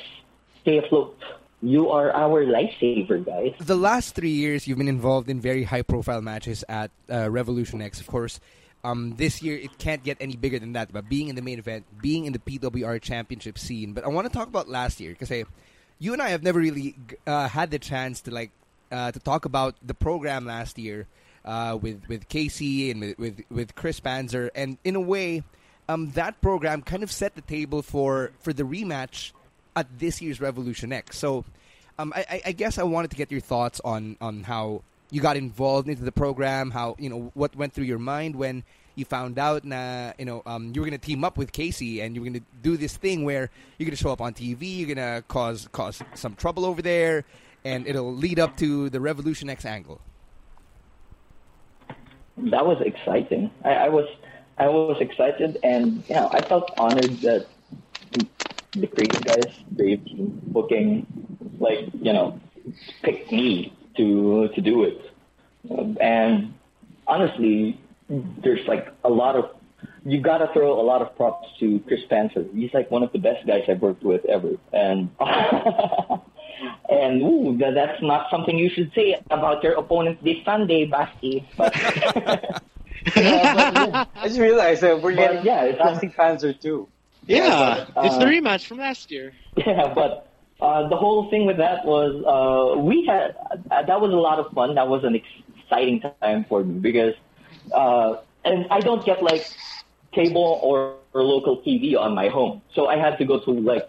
stay afloat you are our lifesaver guys The last three years, you've been involved in very high-profile matches at uh, Wrevolution X. Of course, um, this year it can't get any bigger than that. But being in the main event, being in the PWR Championship scene. But I want to talk about last year because hey, you and I have never really uh, had the chance to like uh, to talk about the program last year uh, with with Casey and with, with with Chris Panzer, and in a way, um, that program kind of set the table for for the rematch at this year's Wrevolution X. So, um, I, I- guess I wanted to get your thoughts on on how you got involved into the program, how you know what went through your mind when you found out na you know um, you were going to team up with Casey and you were going to do this thing where you're going to show up on TV, you're going to cause cause some trouble over there, and it'll lead up to the Wrevolution X angle. that was exciting I, I was I was excited and know I felt honored that the crazy guys Team booking like you know picked me to to do it and honestly there's like a lot of you gotta throw a lot of props to Chris Panzer. He's like one of the best guys I've worked with ever, and and ooh, tha- that's not something you should say about your opponent this Sunday, Basti. But I just realized that we're But, getting yeah, it's plastic fans are too. Yeah, but, it's the uh, rematch from last year. yeah, but uh, the whole thing with that was uh, we had uh, that was a lot of fun. That was an exciting time for me because uh, and I don't get like cable or, or local TV on my home, so I had to go to like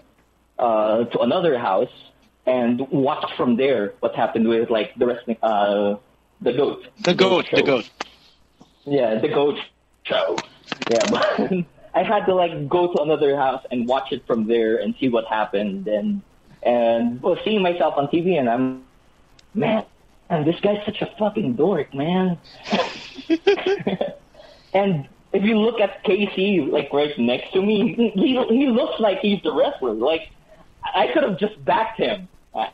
uh, to another house and watch from there what happened with like the wrestling uh, the goat The goat, the goat. Yeah, the goat show. Yeah, but I had to like go to another house and watch it from there and see what happened and and well, seeing myself on TV and I'm man, and this guy's such a fucking dork, man. and if you look at Casey like right next to me, he he looks like he's the wrestler. Like I could have just backed him. I,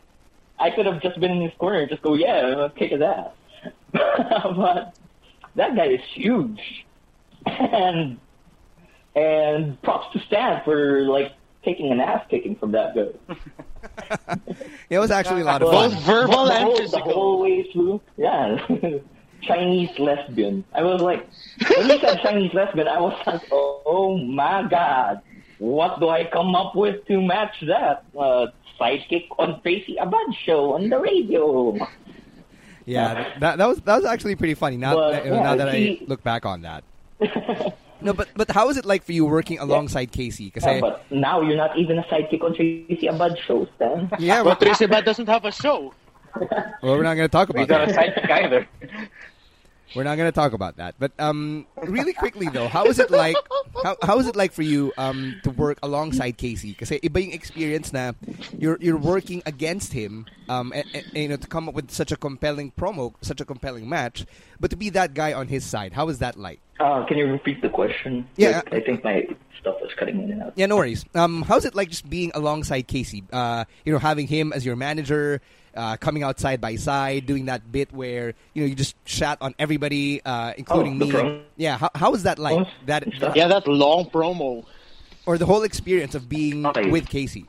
I could have just been in his corner and just go, yeah, let's kick his ass. but that guy is huge, and and props to Stan for like taking an ass kicking from that guy. It was actually a lot of Both fun. verbal the and whole, the physical. whole way through. Yeah. Chinese lesbian. I was like, when you said Chinese lesbian, I was like, oh, oh my god, what do I come up with to match that? Uh, sidekick on Tracy Abad show on the radio. Yeah, that, that was that was actually pretty funny. Now, But, that, yeah, now that I look back on that. No, but but how is it like for you working alongside Casey? Because Yeah, but now you're not even a sidekick on Tracy Abad show, Stan. yeah, But well, Tracy Bad doesn't have a show. well, we're not going to talk about He's about not a sidekick either. We're not going to talk about that. But um, really quickly though, how is it like? How how is it like for you um to work alongside Casey? Because iba yung experience na you're you're working against him um and, and, you know to come up with such a compelling promo, such a compelling match, but to be that guy on his side, how is that like? Uh, can you repeat the question? Yeah. Like, I think my stuff was cutting in and out. Yeah, no worries. Um, how's it like just being alongside Casey? Uh, you know, having him as your manager, uh, coming out side by side, doing that bit where you know you just chat on everybody, uh, including Oh, me. promo? Yeah, how, was that like? Oh, That, stuff. Yeah, that long promo. or the whole experience of being Okay. with Casey.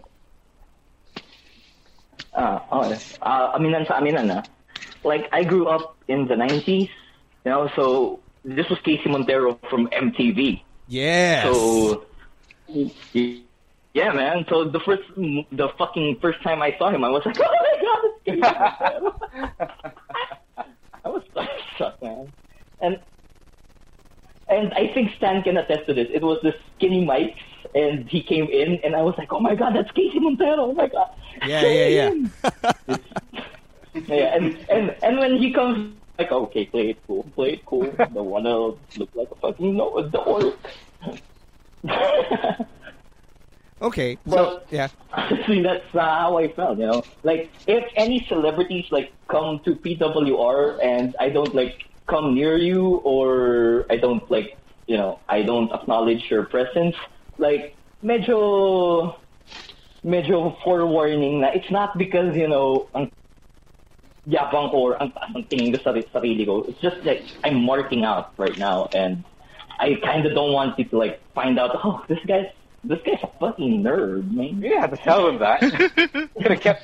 Uh, oh, uh, aminan sa aminan na. Like, I grew up in the 90s, you know, so this was Casey Montero from MTV. Yeah. So, yeah, man. So the first, the fucking first time I saw him, I was like, oh my god, Casey Montero. I was starstruck, man. And and I think Stan can attest to this. It was the skinny mics, and he came in, and I was like, oh my god, that's Casey Montero. Oh my god. yeah, yeah, yeah. Yeah, and, and and when he comes, like, okay, play it cool, play it cool. Don't wanna look like a fucking no adult. okay. So Well- yeah. Honestly, that's uh, how I felt. You know, like if any celebrities like come to PWR and I don't like come near you or I don't like you know I don't acknowledge your presence, like medyo medyo forewarning na it's not because you know ang yabang ko or ang taas ng tingin ko sa sarili ko. It's just like I'm marking out right now and I kind of don't want you to like find out. Oh, this guy's this guy's a fucking nerd, man. You didn't have to tell him that. Could have kept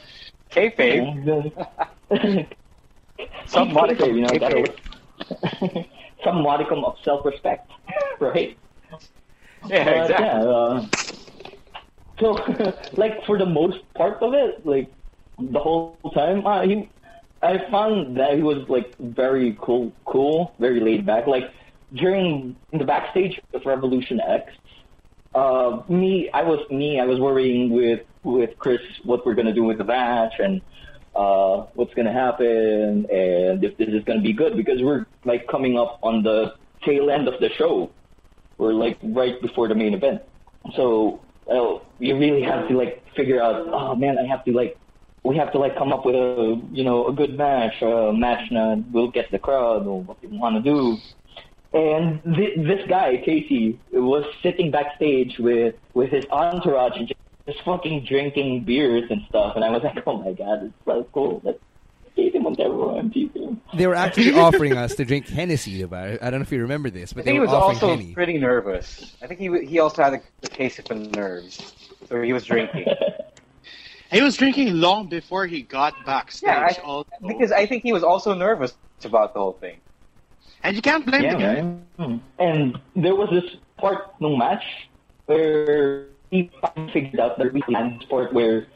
kayfabe. Some modicum you know, of gotta- some modicum of self-respect, right? Yeah, But, exactly. yeah, uh, so, like for the most part of it, like the whole time, uh, he, I found that he was like very cool, cool, very laid back. Like during in the backstage of Wrevolution X, uh, me, I was me, I was worrying with with Chris what we're gonna do with the match and uh, what's gonna happen and if this is gonna be good because we're like coming up on the tail end of the show. We're like right before the main event, so uh, you really have to like figure out. Oh man, I have to like we have to like come up with a you know a good match, a match that will get the crowd or what we want to do. And th- this guy Casey was sitting backstage with with his entourage and just, just fucking drinking beers and stuff. And I was like, oh my god, it's so cool. That's Casey Montero on TV. They were actually offering us to drink Hennessy. Diba? I don't know if you remember this, but I they think he were was offering also Henny. pretty nervous. I think he he also had a, a case of nerves, so he was drinking. He was drinking long before he got backstage. yeah, I, because I think he was also nervous about the whole thing. And you can't blame Yeah, the guy. man. And there was this part ng match where he finally figured out that we land sport where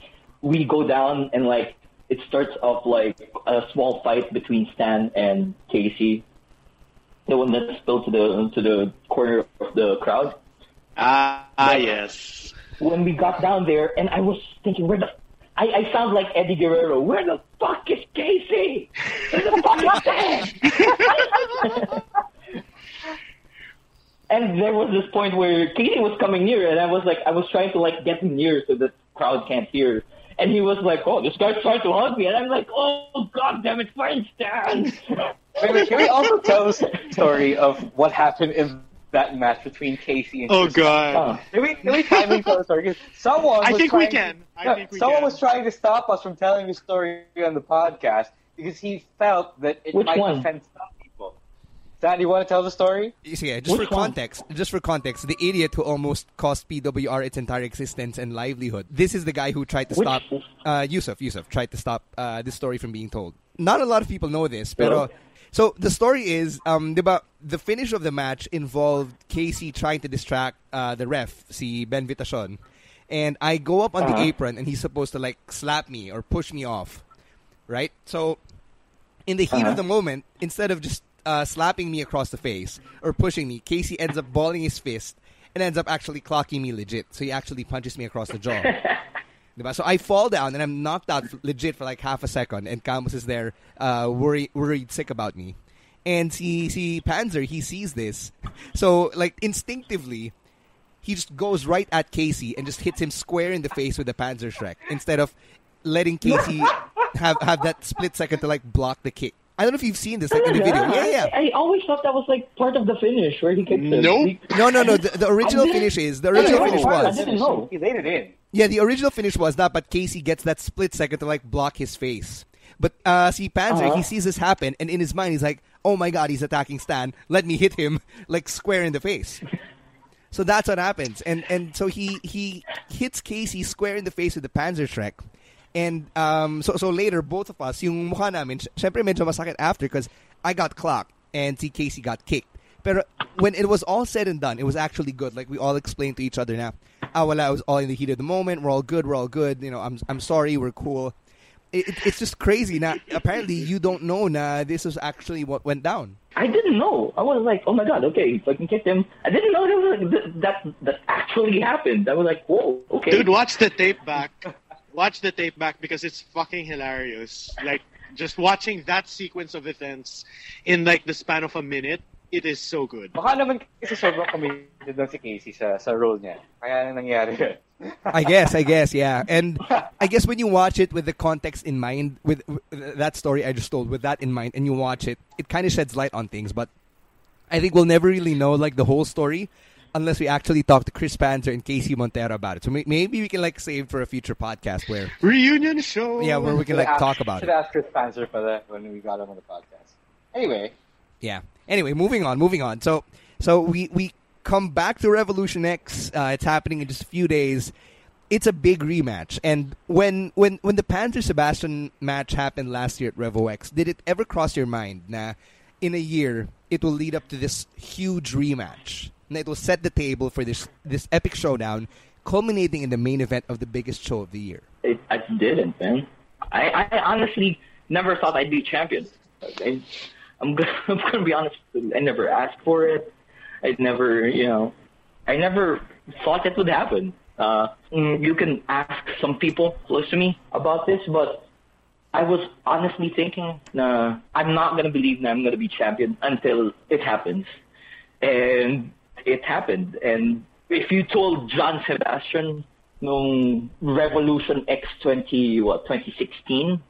we go down and like it starts off like a small fight between Stan and Casey, the one that spilled to the to the corner of the crowd. Ah, ah, yes. When we got down there, and I was thinking, where the I, I sound like Eddie Guerrero. Where the fuck is Casey? Where the fuck is Stan? And there was this point where Casey was coming near, and I was like, I was trying to like get him near so the crowd can't hear. And he was like, "Oh, this guy's trying to hug me," and I'm like, "Oh, god damn it, fine, Stan." Wait, wait, can we also tell the story of what happened in that match between Casey and Oh Chris? god. Uh, Can we, can we kindly tell the story? 'Cause Someone I was think we trying can. I no, think we someone can. was trying to stop us from telling the story on the podcast because he felt that it Which might one? offend some people. Dad, you want to tell the story? Yeah, just Which for one? context, just for context, the idiot who almost cost PWR its entire existence and livelihood. This is the guy who tried to Which- stop uh, Yusuf. Yusuf tried to stop uh, this story from being told. Not a lot of people know this, but Really? So the story is, um, diba, the finish of the match involved Casey trying to distract uh, the ref, si Ben Vitacion, and I go up on the Uh-huh. apron and he's supposed to like slap me or push me off, right? So in the heat Uh-huh. of the moment, instead of just uh, slapping me across the face or pushing me, Casey ends up balling his fist and ends up actually clocking me legit. So he actually punches me across the jaw. Diba? So I fall down and I'm knocked out legit for like half a second, and Camus is there, uh, worried, worried sick about me. And see, see Panzer, he sees this, so like instinctively, he just goes right at Casey and just hits him square in the face with the Panzer Shrek instead of letting Casey have have that split second to like block the kick. I don't know if you've seen this like in the video. Yeah, yeah. I, I always thought that was like part of the finish where he kicked him. Nope. He- No, no, no. The, the original finish is the original know, finish I was didn't know. He laid it in. Yeah. The original finish was that, but Casey gets that split second to like block his face. But uh, see, Panzer, Uh-huh. he sees this happen, and in his mind, he's like, "Oh my God, he's attacking Stan. Let me hit him like square in the face." So that's what happens, and and so he he hits Casey square in the face with the Panzer Shrek, and um so so later both of us yung mukha namin sy- syempre medyo masakit after because I got clocked and see Casey got kicked. Pero when it was all said and done, it was actually good. Like we all explained to each other now. Ah, wala, it was all in the heat of the moment. We're all good. We're all good. You know, I'm I'm sorry. We're cool. It, it, it's just crazy. Now, apparently, you don't know. Nah, this is actually what went down. I didn't know. I was like, oh my god, okay, fucking kicked him. I didn't know that was like, that, that that actually happened. I was like, whoa, okay. Dude, watch the tape back. Watch the tape back because it's fucking hilarious. Like just watching that sequence of events in like the span of a minute, it is so good. Baka naman kasi sobrang committed doon si Casey sa, sa role niya. Kaya nangyari yun. I guess, I guess, yeah. And I guess when you watch it with the context in mind, with, with that story I just told, with that in mind, and you watch it, it kind of sheds light on things. But I think we'll never really know like the whole story unless we actually talk to Chris Panzer and Casey Montero about it. So may- maybe we can like save for a future podcast where, Reunion show. yeah, where we can like ask- talk about should it. ask Chris Panzer for that when we got him on the podcast. Anyway, Yeah. Anyway, moving on, moving on. So, so we we come back to Wrevolution X. Uh, it's happening in just a few days. It's a big rematch, and when when when the Panzer Sebastian match happened last year at Revo X, did it ever cross your mind? Nah, in a year it will lead up to this huge rematch. And it will set the table for this this epic showdown, culminating in the main event of the biggest show of the year. It, I didn't, man. I, I honestly never thought I'd be champion. I'm gonna, I'm gonna be honest. I never asked for it. I never, you know, I never thought it would happen. Uh, you can ask some people close to me about this, but I was honestly thinking, nah, I'm not gonna believe that I'm gonna be champion until it happens, and it happened. And if you told John Sebastian nung Wrevolution X20, what, 2016,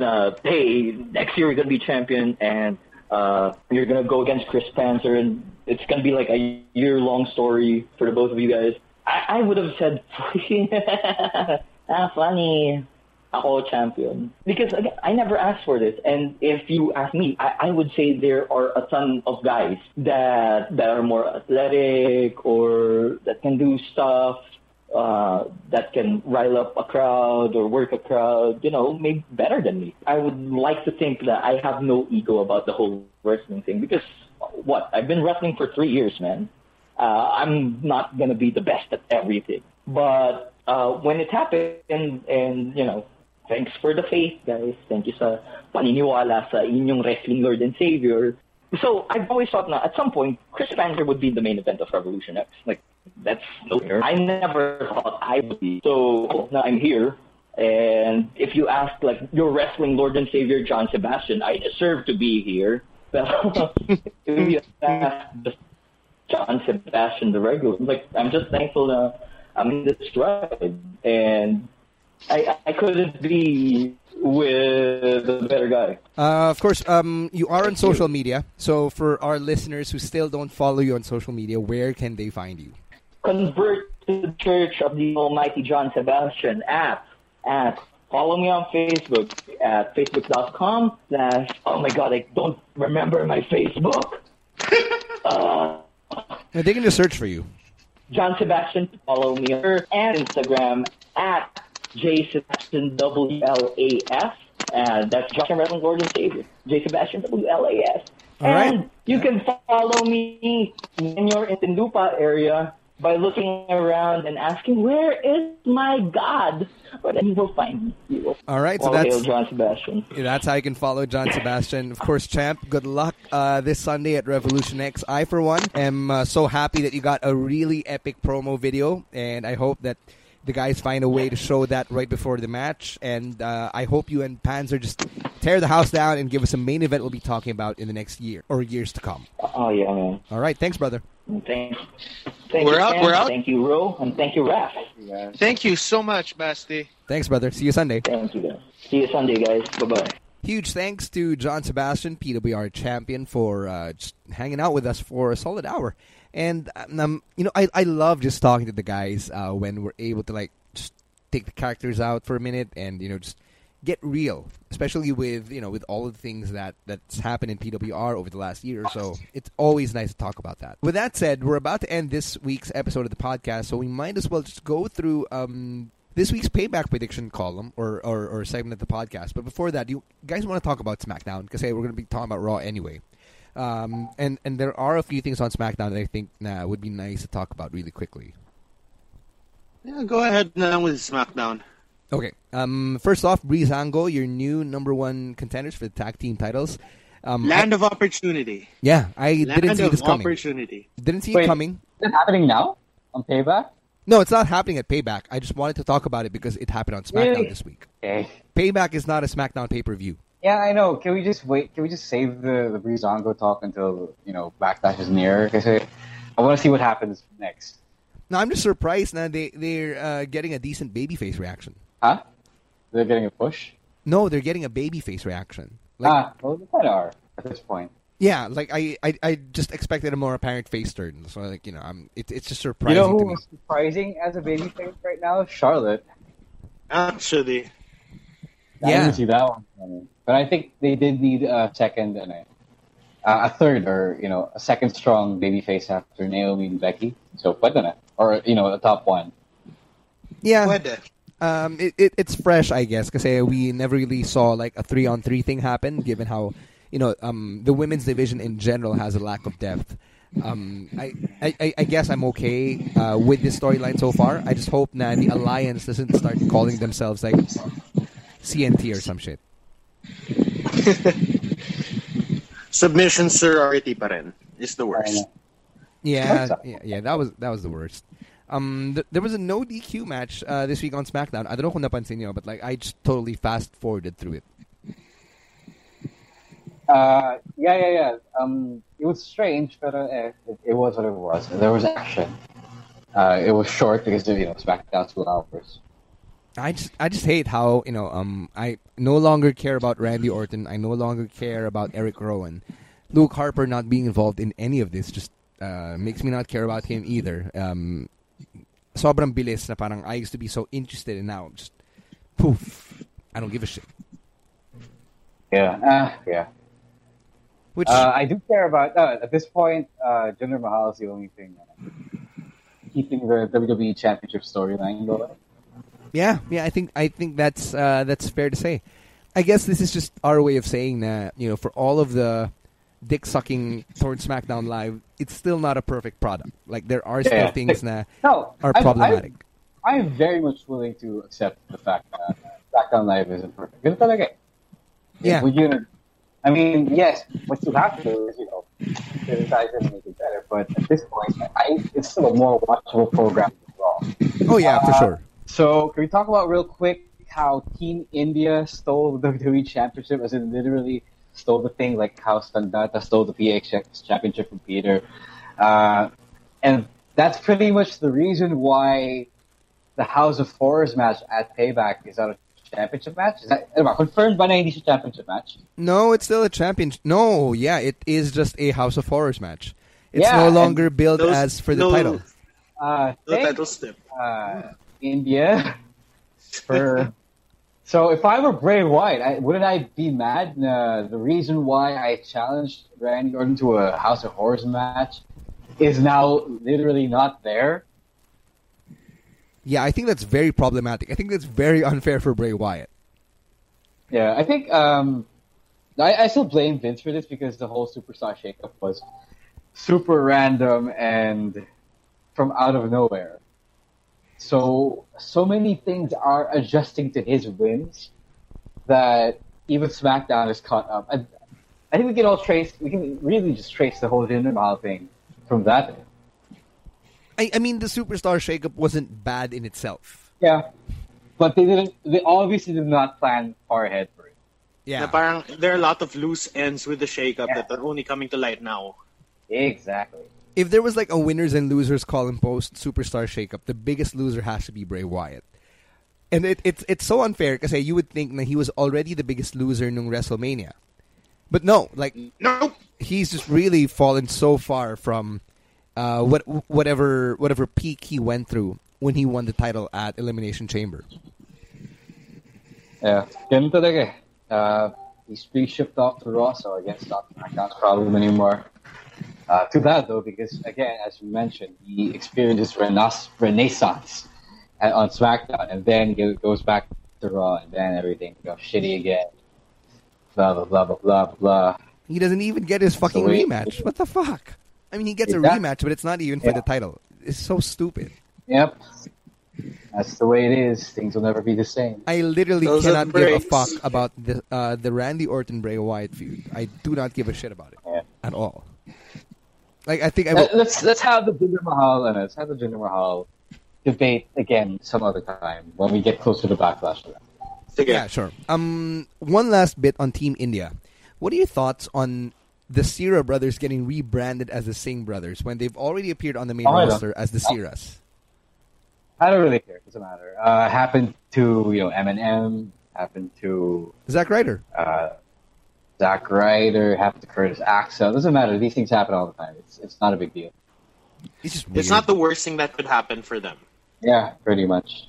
uh, hey, next year you're gonna be champion and uh, you're gonna go against Chris Panzer and it's gonna be like a year long story for the both of you guys. I, I would have said, ah, funny, ako champion. Because again, I never asked for this, and if you ask me, I, I would say there are a ton of guys that that are more athletic or that can do stuff uh, that can rile up a crowd or work a crowd, you know, maybe better than me. I would like to think that I have no ego about the whole wrestling thing because what? I've been wrestling for three years, man. Uh, I'm not gonna be the best at everything, but uh, when it happened, and, and you know, thanks for the faith, guys. Thank you sa paniniwala sa inyong wrestling Lord and Savior. So I've always thought na at some point Chris Panzer would be the main event of Wrevolution X. Like that's no I never thought I would be. So now I'm here. And if you ask like your wrestling Lord and Savior John Sebastian, I deserve to be here. But if you ask John Sebastian the regular, like I'm just thankful that I'm in this stride and I I couldn't be with a better guy. Uh, of course, um, you are on social media. So for our listeners who still don't follow you on social media, where can they find you? Convert to the Church of the Almighty John Sebastian at at follow me on Facebook at facebook.com slash oh my god I don't remember my Facebook. uh, Now, they can just search for you. John Sebastian follow me on and Instagram at J Sebastian WLAS and that's John Wrestling Lord and Savior. J Sebastian WLAS. All right. and you can follow me in your Intindupa area by looking around and asking, Where is my God? But then you will find me. You will. All right, so All that's John Sebastian. That's how you can follow John Sebastian. Of course, champ, good luck uh, this Sunday at Wrevolution X. I, for one, am uh, so happy that you got a really epic promo video, and I hope that the guys find a way to show that right before the match. And uh, I hope you and Panzer just tear the house down and give us a main event we'll be talking about in the next year or years to come. Oh, yeah, man. All right, thanks, brother. Thanks. Thank We're you, out, Sam. we're out. Thank you, Ro, and thank you, Raph. Thank you so much, Basti. Thanks, brother. See you Sunday. Thank you, guys. See you Sunday, guys. Bye bye. Huge thanks to John Sebastian, PWR champion, for uh, just hanging out with us for a solid hour. And um, you know, I I love just talking to the guys uh, when we're able to like just take the characters out for a minute and you know just get real, especially with you know with all of the things that that's happened in PWR over the last year or so. It's always nice to talk about that. With that said, we're about to end this week's episode of the podcast, so we might as well just go through um, this week's payback prediction column or, or, or segment of the podcast. But before that, you guys want to talk about SmackDown because hey, we're going to be talking about Raw anyway. Um, and and there are a few things on SmackDown that I think nah, would be nice to talk about really quickly. Yeah, go ahead now with SmackDown. Okay. Um, first off, Breezango, your new number one contenders for the tag team titles. Um, Land I- of opportunity. yeah, I Land didn't see of this coming. opportunity. Didn't see Wait. it coming. Is it happening now on Payback? No, it's not happening at Payback. I just wanted to talk about it because it happened on SmackDown Really? this week. Okay. Payback is not a SmackDown pay per view. Yeah, I know. Can we just wait? Can we just save the the Breezango talk until you know Backlash is near? Because I, I want to see what happens next. No, I'm just surprised now they they're uh, getting a decent babyface reaction. Huh? They're getting a push. No, they're getting a babyface reaction. Like, ah, well, they kind of are at this point. yeah, like I, I, I just expected a more apparent face turn. So like you know, I'm it, it's just surprising. You surprising know to who me. was surprising as a babyface right now? Charlotte. Actually, I Yeah. didn't see that one coming. But I think they did need a second and a, uh, a third or, you know, a second strong babyface after Naomi and Becky. So, pwede na. Or, you know, the top one. Yeah, pwede. um, it, it it's fresh, I guess, because we never really saw like a three on three thing happen. Given how you know um, the women's division in general has a lack of depth. Um, I, I, I- I guess I'm okay uh, with this storyline so far. I just hope that the alliance doesn't start calling themselves like CNT or some shit. Submission sorority pa rin is the worst. Yeah, yeah, yeah, that was that was the worst. Um, th- there was a no DQ match uh, this week on SmackDown. I don't know kung napansin niyo, but like I just totally fast forwarded through it. Uh, yeah, yeah, yeah. Um, it was strange, but uh, eh, it, it was what it was. There was action. Uh, it was short because, you know, SmackDown two hours. I just I just hate how you know um I no longer care about Randy Orton. I no longer care about Eric Rowan. Luke Harper not being involved in any of this just uh, makes me not care about him either. Um, sobrang bilis na parang I used to be so interested and now just poof. I don't give a shit. Yeah, uh, yeah. Which Uh, I do care about, uh, at this point, uh, Jinder Mahal is the only thing uh, keeping the WWE Championship storyline going. Yeah, yeah, I think I think that's uh, that's fair to say. I guess this is just our way of saying that you know, for all of the dick sucking towards SmackDown Live, it's still not a perfect product. Like there are still Yeah. things that No, are I- I- problematic. I am very much willing to accept the fact that SmackDown Live isn't perfect. Ganun talaga. Yeah. Would you, I mean, yes, what you have to do is, you know, criticize it and make it better. But at this point, I, it's still a more watchable program Raw. oh yeah, for Uh, sure. So, can we talk about real quick how Team India stole the WWE Championship? As in, literally stole the thing, like how Standata stole the PX Championship from Peter. Uh, and that's pretty much the reason why the House of Horrors match at Payback is not a championship match. Is that confirmed by na hindi siya championship match? No, it's still a championship. No, yeah, it is just a House of Horrors match. It's Yeah, no longer billed those- as for the no- title. Uh, No thank- title step. uh, India for. So if I were Bray Wyatt, I, wouldn't I be mad? Uh, the reason why I challenged Randy Orton to a House of Horrors match is now literally not there. Yeah, I think that's very problematic. I think that's very unfair for Bray Wyatt. Yeah, I think um, I, I still blame Vince for this because the whole superstar shakeup was super random and from out of nowhere. So so many things are adjusting to his wins that even SmackDown is caught up. I, I think we can all trace. We can really just trace the whole Jinder Mahal thing from that. I, I mean, the superstar shakeup wasn't bad in itself. Yeah, but they didn't. They obviously did not plan far ahead for it. Yeah, Na parang there are a lot of loose ends with the shakeup Yeah. that are only coming to light now. Exactly. If there was like a winners and losers column post superstar shakeup, the biggest loser has to be Bray Wyatt. and it, it's it's so unfair because you would think that he was already the biggest loser in WrestleMania, but no, like Nope. he's just really fallen so far from uh, what whatever whatever peak he went through when he won the title at Elimination Chamber. Yeah, ganun talaga eh. Uh, he's pre-shipped off to Raw, so I guess not SmackDown's problem anymore. Uh, too bad though, because again, as you mentioned, he experienced his renas- renaissance at, on SmackDown, and then he goes back to Raw, and then everything goes shitty again. Blah blah blah blah blah blah. He doesn't even get his fucking way- rematch. What the fuck? I mean, he gets a Exactly. rematch, but it's not even for Yeah. the title. It's so stupid. Yep, that's the way it is. Things will never be the same. I literally Those cannot give a fuck about the uh, the Randy Orton Bray Wyatt feud. I do not give a shit about it Yeah. at all. Like I think I will, let's let's have the Jinder Mahal and let's have the Jinder Mahal debate again some other time when we get closer to Backlash. For that. Yeah sure. Um, one last bit on Team India. What are your thoughts on the Sihra brothers getting rebranded as the Singh brothers when they've already appeared on the main Oh, roster as the Sihras? I don't really care. It doesn't matter. Uh, happened to you know Eminem. Happened to Zack Ryder. uh, Zack Ryder. Happened to Curtis Axel. Doesn't matter. These things happen all the time. It's it's not a big deal. It's just. It's not the worst thing that could happen for them. Yeah, pretty much.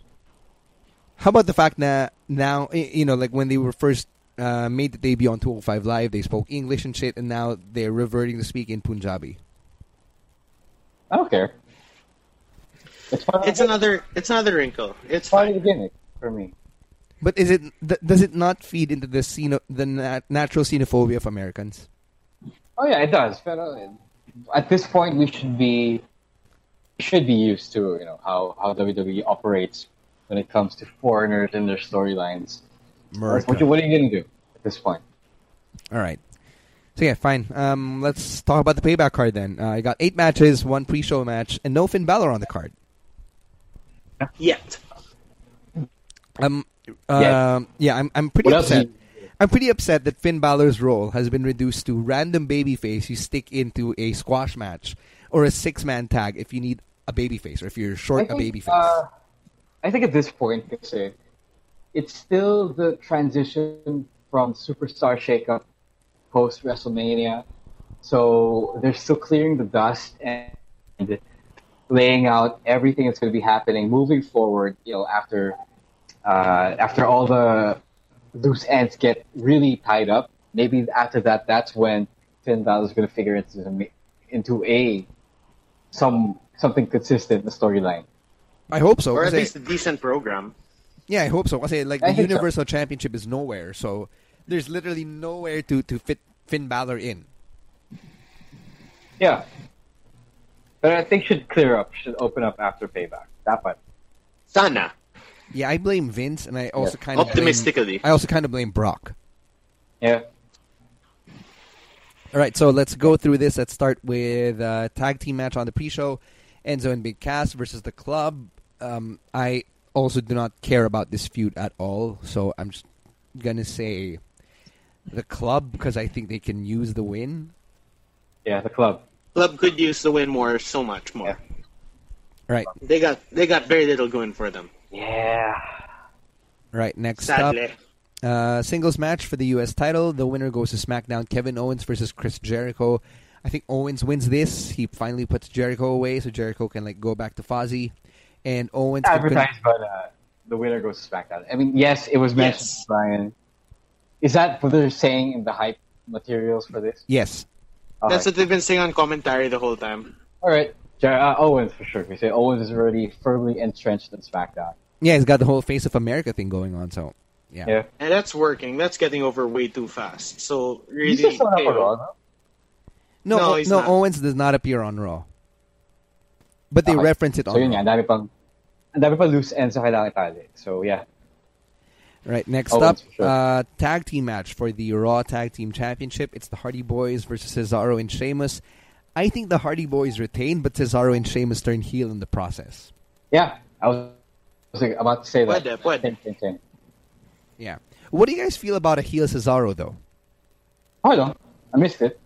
How about the fact that now, you know, like when they were first uh, made the debut on 205 Live, they spoke English and shit, and now they're reverting to speak in Punjabi. I don't care. It's It's another. It's another wrinkle. It's part of the gimmick for me. But is it th- does it not feed into the xeno- the nat- natural xenophobia of Americans? Oh yeah, it does. But uh, at this point, we should be should be used to you know how how WWE operates when it comes to foreigners and their storylines. What, what are you gonna do at this point? All right. So yeah, fine. Um, let's talk about the payback card then. Uh, I got eight matches, one pre-show match, and no Finn Balor on the card. Yet. Um, Yeah. um, yeah, I'm I'm pretty What upset. I'm pretty upset that Finn Balor's role has been reduced to random babyface you stick into a squash match or a six-man tag if you need a babyface or if you're short a I think, babyface. uh, I think at this point, it's still the transition from superstar shakeup post WrestleMania. So they're still clearing the dust and laying out everything that's going to be happening moving forward. You know, after uh, after all the loose ends get really tied up, maybe after that, that's when Finn Balor is going to figure into into a some something consistent in the storyline. I hope so. Or at least a decent program. yeah, I hope so. Kasi like I the think so. Universal Championship is nowhere, so there's literally nowhere to to fit Finn Balor in. Yeah. But I think should clear up, should open up after payback. That one. Sana. Yeah, I blame Vince, and I also Yeah. kind of Optimistically. Blame, I also kind of blame Brock. Yeah. All right, so let's go through this. Let's start with uh, tag team match on the pre-show: Enzo and Big Cass versus the Club. Um, I also do not care about this feud at all, so I'm just gonna say the Club because I think they can use the win. Yeah, the club. Club could use the win more, so much more. Yeah. Right, They got they got very little going for them. Yeah. right. Next Sadly. up, uh, singles match for the U.S. title. The winner goes to SmackDown. Kevin Owens versus Chris Jericho. I think Owens wins this. He finally puts Jericho away, so Jericho can like go back to Fozzy, and Owens can con- Advertised, but uh, the winner goes to SmackDown. I mean, yes, it was mentioned, Yes. Brian. Is that what they're saying in the hype materials for this? Yes. That's Okay. what they've been saying on commentary the whole time. All right. Jer- uh, Owens for sure. We say Owens is already firmly entrenched in SmackDown. Yeah, he's got the whole face of America thing going on. So, yeah. Yeah. And that's working. That's getting over way too fast. So really, He's just not hey, for Raw, no? No, No, no, not. Owens does not appear on Raw, but they Okay. reference it So on yun Raw. nga, ang dami pang, ang dami pang loose ends na kailangan itali. So yeah. Right. Next Owens, up, sure. uh, tag team match for the Raw Tag Team Championship. It's the Hardy Boys versus Cesaro and Sheamus. I think the Hardy Boys retain, but Cesaro and Sheamus turn heel in the process. Yeah. I was, I was like, about to say that. Pwede, pwede. Same, same, same. Yeah. What do you guys feel about a heel Cesaro though? Hold on. I missed it.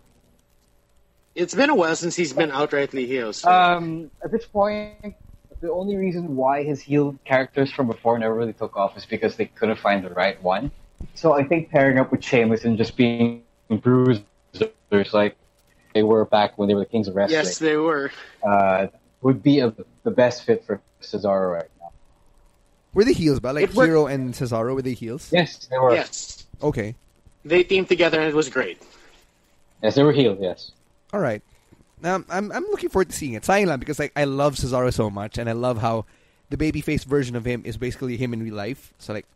It's been a while since he's been outrightly heel. So Um, at this point, the only reason why his heel characters from before never really took off is because they couldn't find the right one. So I think pairing up with Sheamus and just being bruisers like they were back when they were the kings of wrestling Yes, they were. uh, would be a, the best fit for Cesaro right now. Were they heels, but like It Hero and Cesaro were they heels? Yes, they were. Yes. Okay. They teamed together and it was great. Yes, they were heels. Yes. All right. Um, I'm I'm looking forward to seeing it. Sayang lang because like I love Cesaro so much, and I love how the babyface version of him is basically him in real life. So like,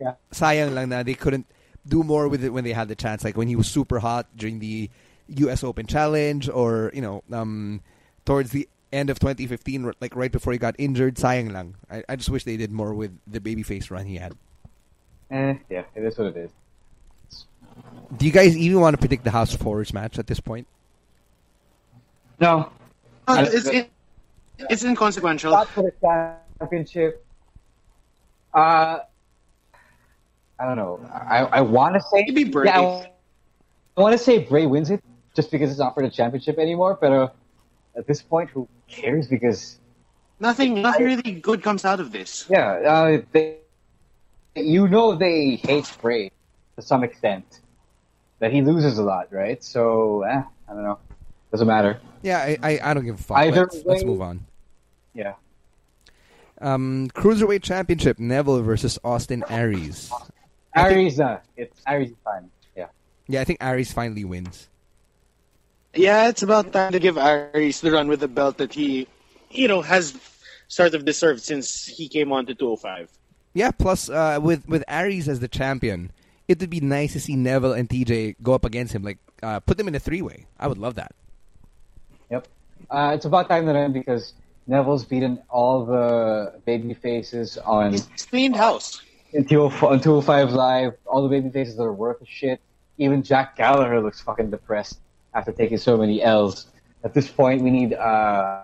Yeah. sayang lang na they couldn't do more with it when they had the chance. Like when he was super hot during the U.S. Open Challenge, or you know, um, towards the end of 2015, like right before he got injured. Sayang lang. I, I just wish they did more with the babyface run he had. Eh, yeah, it is what it is. Do you guys even want to predict the House of Horrors match at this point? No, Uh, it's, it, it's inconsequential. not for the championship. Uh, I don't know. I I want to say Maybe Bray. Yeah, I, I want to say Bray wins it just because it's not for the championship anymore. But uh, at this point, who cares? Because Nothing, nothing really good comes out of this. yeah, uh, they, you know, they hate Bray to some extent. That he loses a lot, right? So eh, I don't know. Doesn't matter. Yeah, I I, I don't give a fuck. Either let's, let's move on. Yeah. Um, Cruiserweight Championship: Neville versus Austin Aries. Aries, uh, it's Aries is fine. Yeah. Yeah, I think Aries finally wins. Yeah, it's about time to give Aries the run with the belt that he, you know, has sort of deserved since he came on to 205. Yeah. Plus, uh, with with Aries as the champion, it would be nice to see Neville and TJ go up against him. Like, uh, put them in a three way. I would love that. Yep. Uh, it's about time that end because Neville's beaten all the baby faces on He's cleaned house. in 205 on 205 Live. All the baby faces that are worth a shit. Even Jack Gallagher looks fucking depressed after taking so many L's. At this point, we need uh,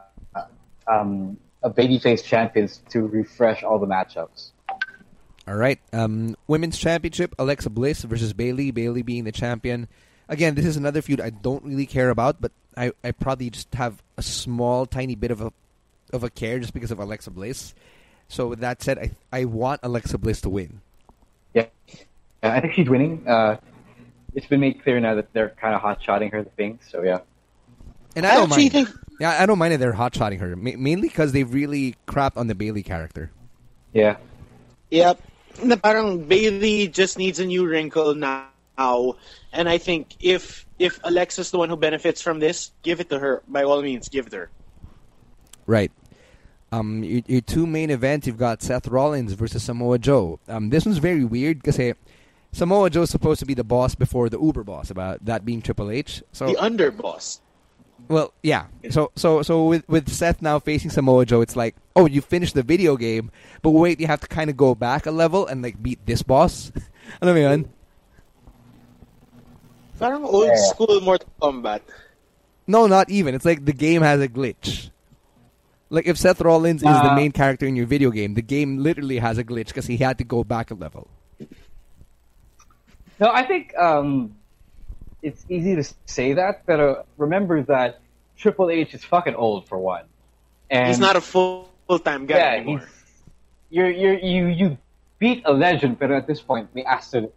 um, a babyface champions to refresh all the matchups. All right. Um, Women's Championship: Alexa Bliss versus Bayley. Bayley being the champion. Again, this is another feud I don't really care about, but I, I probably just have a small, tiny bit of a of a care just because of Alexa Bliss. So with that said, I I want Alexa Bliss to win. Yeah, yeah I think she's winning. Uh, it's been made clear now that they're kind of hot shotting her the thing. So yeah. And I I don't actually mind. think Yeah, I don't mind that they're hot shotting her, ma- mainly because they really crapped on the Bayley character. Yeah. Yep. Na parang Bayley just needs a new wrinkle now. And I think if if Alexa's the one who benefits from this, give it to her. By all means, give it to her. Right. Um, your, your two main events, you've got Seth Rollins versus Samoa Joe. Um, this one's very weird because Samoa Joe's supposed to be the boss before the Uber boss, about that being Triple H. So The underboss. Well, yeah. So so so with with Seth now facing Samoa Joe, it's like, oh, you finished the video game, but wait, you have to kind of go back a level and like beat this boss. Alam mo yun? Parang old Yeah. school Mortal Kombat. No, not even. It's like the game has a glitch. Like if Seth Rollins is the Uh, main character in your video game, the game literally has a glitch because he had to go back a level. No, I think um, it's easy to say that, but uh, remember that Triple H is fucking old for one. And He's not a full time guy yeah, anymore. you're you're you you beat a legend, but at this point, we asked it.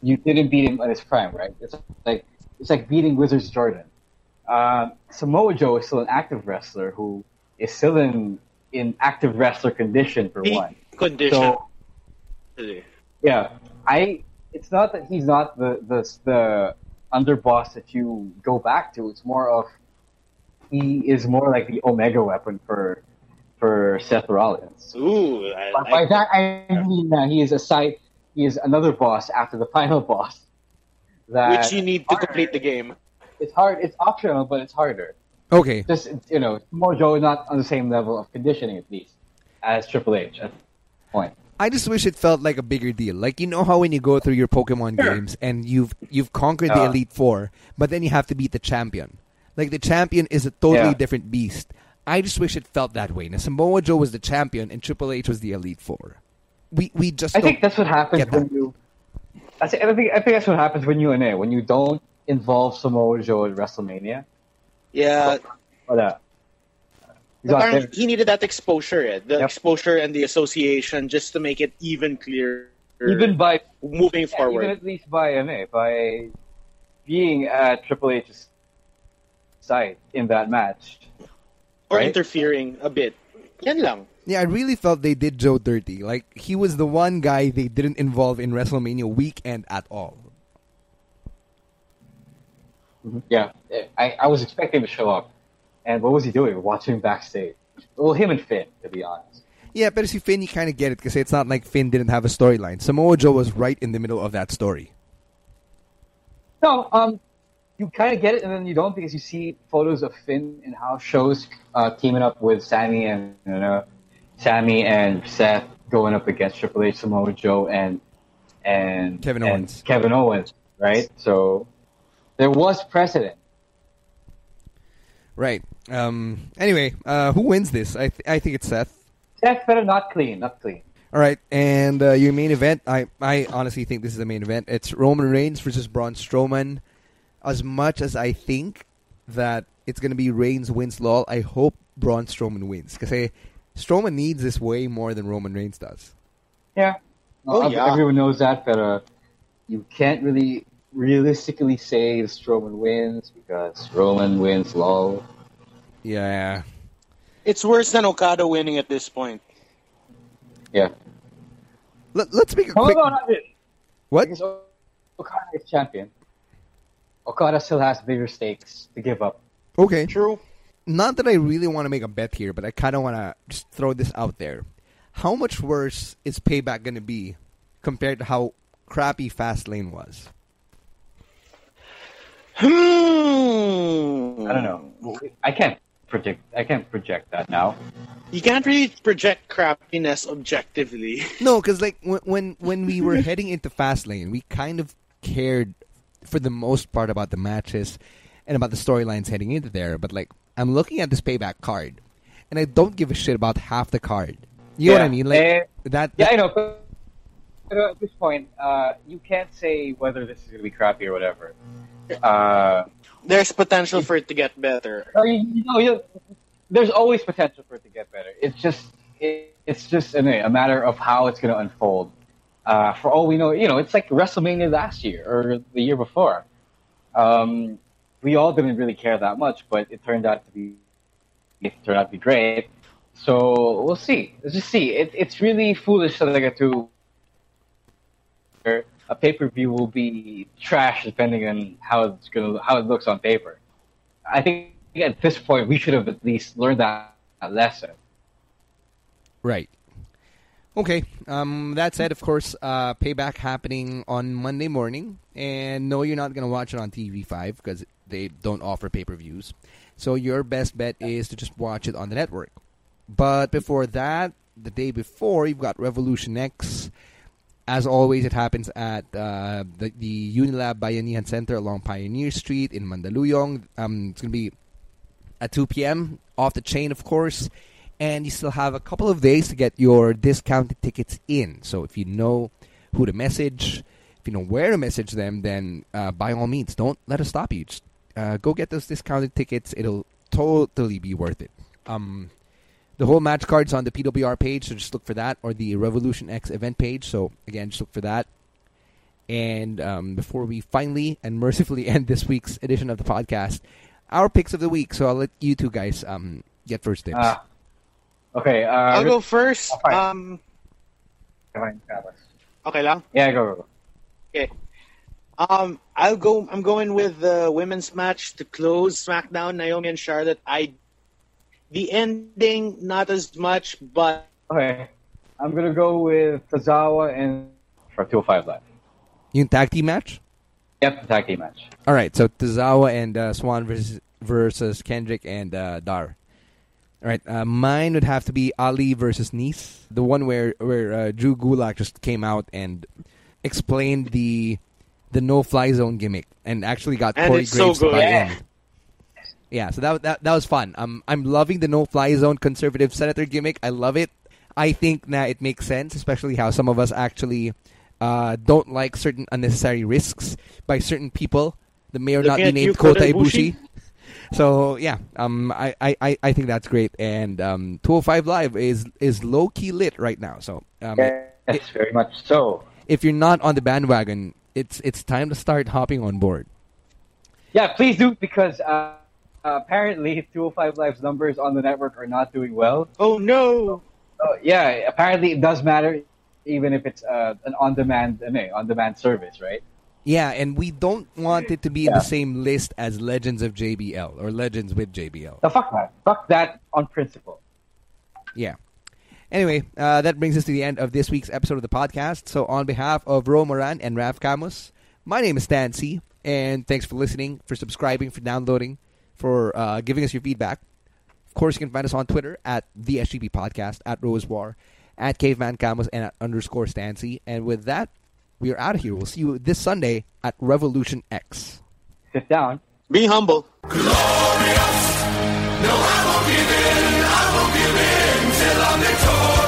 You didn't beat him at his prime, right? It's like it's like beating Wizards Jordan. Um, Samoa Joe is still an active wrestler who is still in in active wrestler condition for Peak one. condition. So yeah, I. It's not that he's not the the the underboss that you go back to. It's more of he is more like the Omega weapon for for Seth Rollins. Ooh, I By, like by that I mean uh, he is a side. He is another boss after the final boss. That which you need to complete the game. It's hard. It's optional, but it's harder. Okay. Just you know, Mojo is not on the same level of conditioning at least as Triple H at this point. I just wish it felt like a bigger deal. Like you know how when you go through your Pokemon games and you've you've conquered the Elite Four, but then you have to beat the champion. Like the champion is a totally Yeah. different beast. I just wish it felt that way. Now Samoa Joe was the champion and Triple H was the Elite Four. We we just I think that's what happens when that. you. I think, I think I think that's what happens when you and A when you don't involve Samoa Joe at WrestleMania. Yeah, But uh, He's out Parang he needed that exposure, eh? the Yep. exposure and the association, just to make it even clearer. Even by moving Yeah, forward. even at least by ano, eh, by being at Triple H's side in that match. or right? interfering a bit. Yan lang. Yeah, I really felt they did Joe dirty. Like he was the one guy they didn't involve in WrestleMania weekend at all. Yeah, I, I was expecting to show up, and what was he doing? Watching backstage. Well, him and Finn, to be honest. Yeah, but si Finn, you kind of get it because it's not like Finn didn't have a storyline. Samoa Joe was right in the middle of that story. No, um, you kind of get it, and then you don't because you see photos of Finn in house shows uh, teaming up with Sami and you know, Sami and Seth going up against Triple H, Samoa Joe, and and Kevin and Owens. Kevin Owens, right? So there was precedent. Right. Um. Anyway, uh, who wins this? I th- I think it's Seth. Seth better not clean, not clean. All right, and uh, your main event. I I honestly think this is the main event. It's Roman Reigns versus Braun Strowman. As much as I think that it's going to be Reigns wins law, I hope Braun Strowman wins because Strowman needs this way more than Roman Reigns does. Yeah. Oh, Uh, yeah. Everyone knows that, but uh, you can't really realistically say Strowman wins because Roman wins, lol. Yeah. It's worse than Okada winning at this point. Yeah. Let, let's make a No, quick. no, not really. What? Because Okada is champion. Okada still has bigger stakes to give up. Okay. True. Not that I really want to make a bet here, but I kind of want to just throw this out there. How much worse is Payback going to be compared to how crappy Fastlane was? Hmm. I don't know. I can't predict. I can't project that now. You can't really project crappiness objectively. No, because like when, when when we were heading into Fastlane, we kind of cared for the most part about the matches and about the storylines heading into there. But like I'm looking at this Payback card, and I don't give a shit about half the card. You know what I mean? Like Eh, that. Yeah, I know. But, but at this point, uh, you can't say whether this is going to be crappy or whatever. Uh, There's potential for it to get better. No, you, you know, you, there's always potential for it to get better. It's just it, it's just a, a matter of how it's going to unfold. Uh, for all we know, you know, it's like WrestleMania last year or the year before. Um, we all didn't really care that much, but it turned out to be it turned out to be great. So we'll see. Let's just see. It, it's really foolish that I get to a pay per view will be trash depending on how it's gonna how it looks on paper. I think at this point we should have at least learned that lesson. Right. Okay. Um, that said, of course, uh, payback happening on Monday morning, and no, you're not gonna watch it on TV5 because they don't offer pay-per-views. So your best bet is to just watch it on the network. But before that, the day before, you've got Wrevolution X. As always, it happens at uh, the, the Unilab Bayanihan Center along Pioneer Street in Mandaluyong. Um, it's gonna be at 2 p.m. off the chain, of course. And you still have a couple of days to get your discounted tickets in. So if you know who to message, if you know where to message them, then uh, by all means, don't let us stop you. Just uh, go get those discounted tickets. It'll totally be worth it. Um, the whole match card's on the PWR page, so just look for that, or the Wrevolution X event page. So again, just look for that. And um, before we finally and mercifully end this week's edition of the podcast, our picks of the week. So I'll let you two guys um, get first dibs. Uh, okay, uh, I'll go first. Oh, fine. Um, fine, okay lang. Yeah, go, go, go. Okay. Um, I'll go. I'm going with the women's match to close SmackDown. Naomi and Charlotte. I, the ending not as much, but Okay, I'm gonna go with Tozawa and for 205 Live. Yung tag team match? Yep, the tag team match. All right, so Tozawa and uh, Swan versus, versus Kendrick and uh, Dar. All right, uh, mine would have to be Ali versus Nese, the one where where uh, Drew Gulak just came out and explained the the no fly zone gimmick and actually got And Corey it's so Graves to good. buy Yeah. in. Yeah, so that that that was fun. Um, I'm loving the no fly zone conservative senator gimmick. I love it. I think that it makes sense, especially how some of us actually uh, don't like certain unnecessary risks by certain people that may or not Looking be named Kota Kota Ibushi. Ibushi? So yeah, um, I, I, I think that's great, and um, 205 Live is is low key lit right now. So um, Yes, it- very much so. if you're not on the bandwagon, it's it's time to start hopping on board. Yeah, please do because uh, apparently 205 Live's numbers on the network are not doing well. Oh no! Oh, yeah, apparently it does matter, even if it's uh, an on-demand, ano eh, on-demand service, right? Yeah, and we don't want it to be in the same list as Legends of JBL or Legends with JBL. The fuck that, fuck that on principle. Yeah. Anyway, uh, that brings us to the end of this week's episode of the podcast. So, on behalf of Ro Moran and Raf Camus, my name is Stan C, and thanks for listening, for subscribing, for downloading, for uh, giving us your feedback. Of course, you can find us on Twitter at the SGP Podcast, at Rose War, at Caveman Camus, and at underscore Stancy. And with that, we are out of here. We'll see you this Sunday at Wrevolution X. Sit down. Be humble. No, I won't give in, I won't give in till I'm victorious.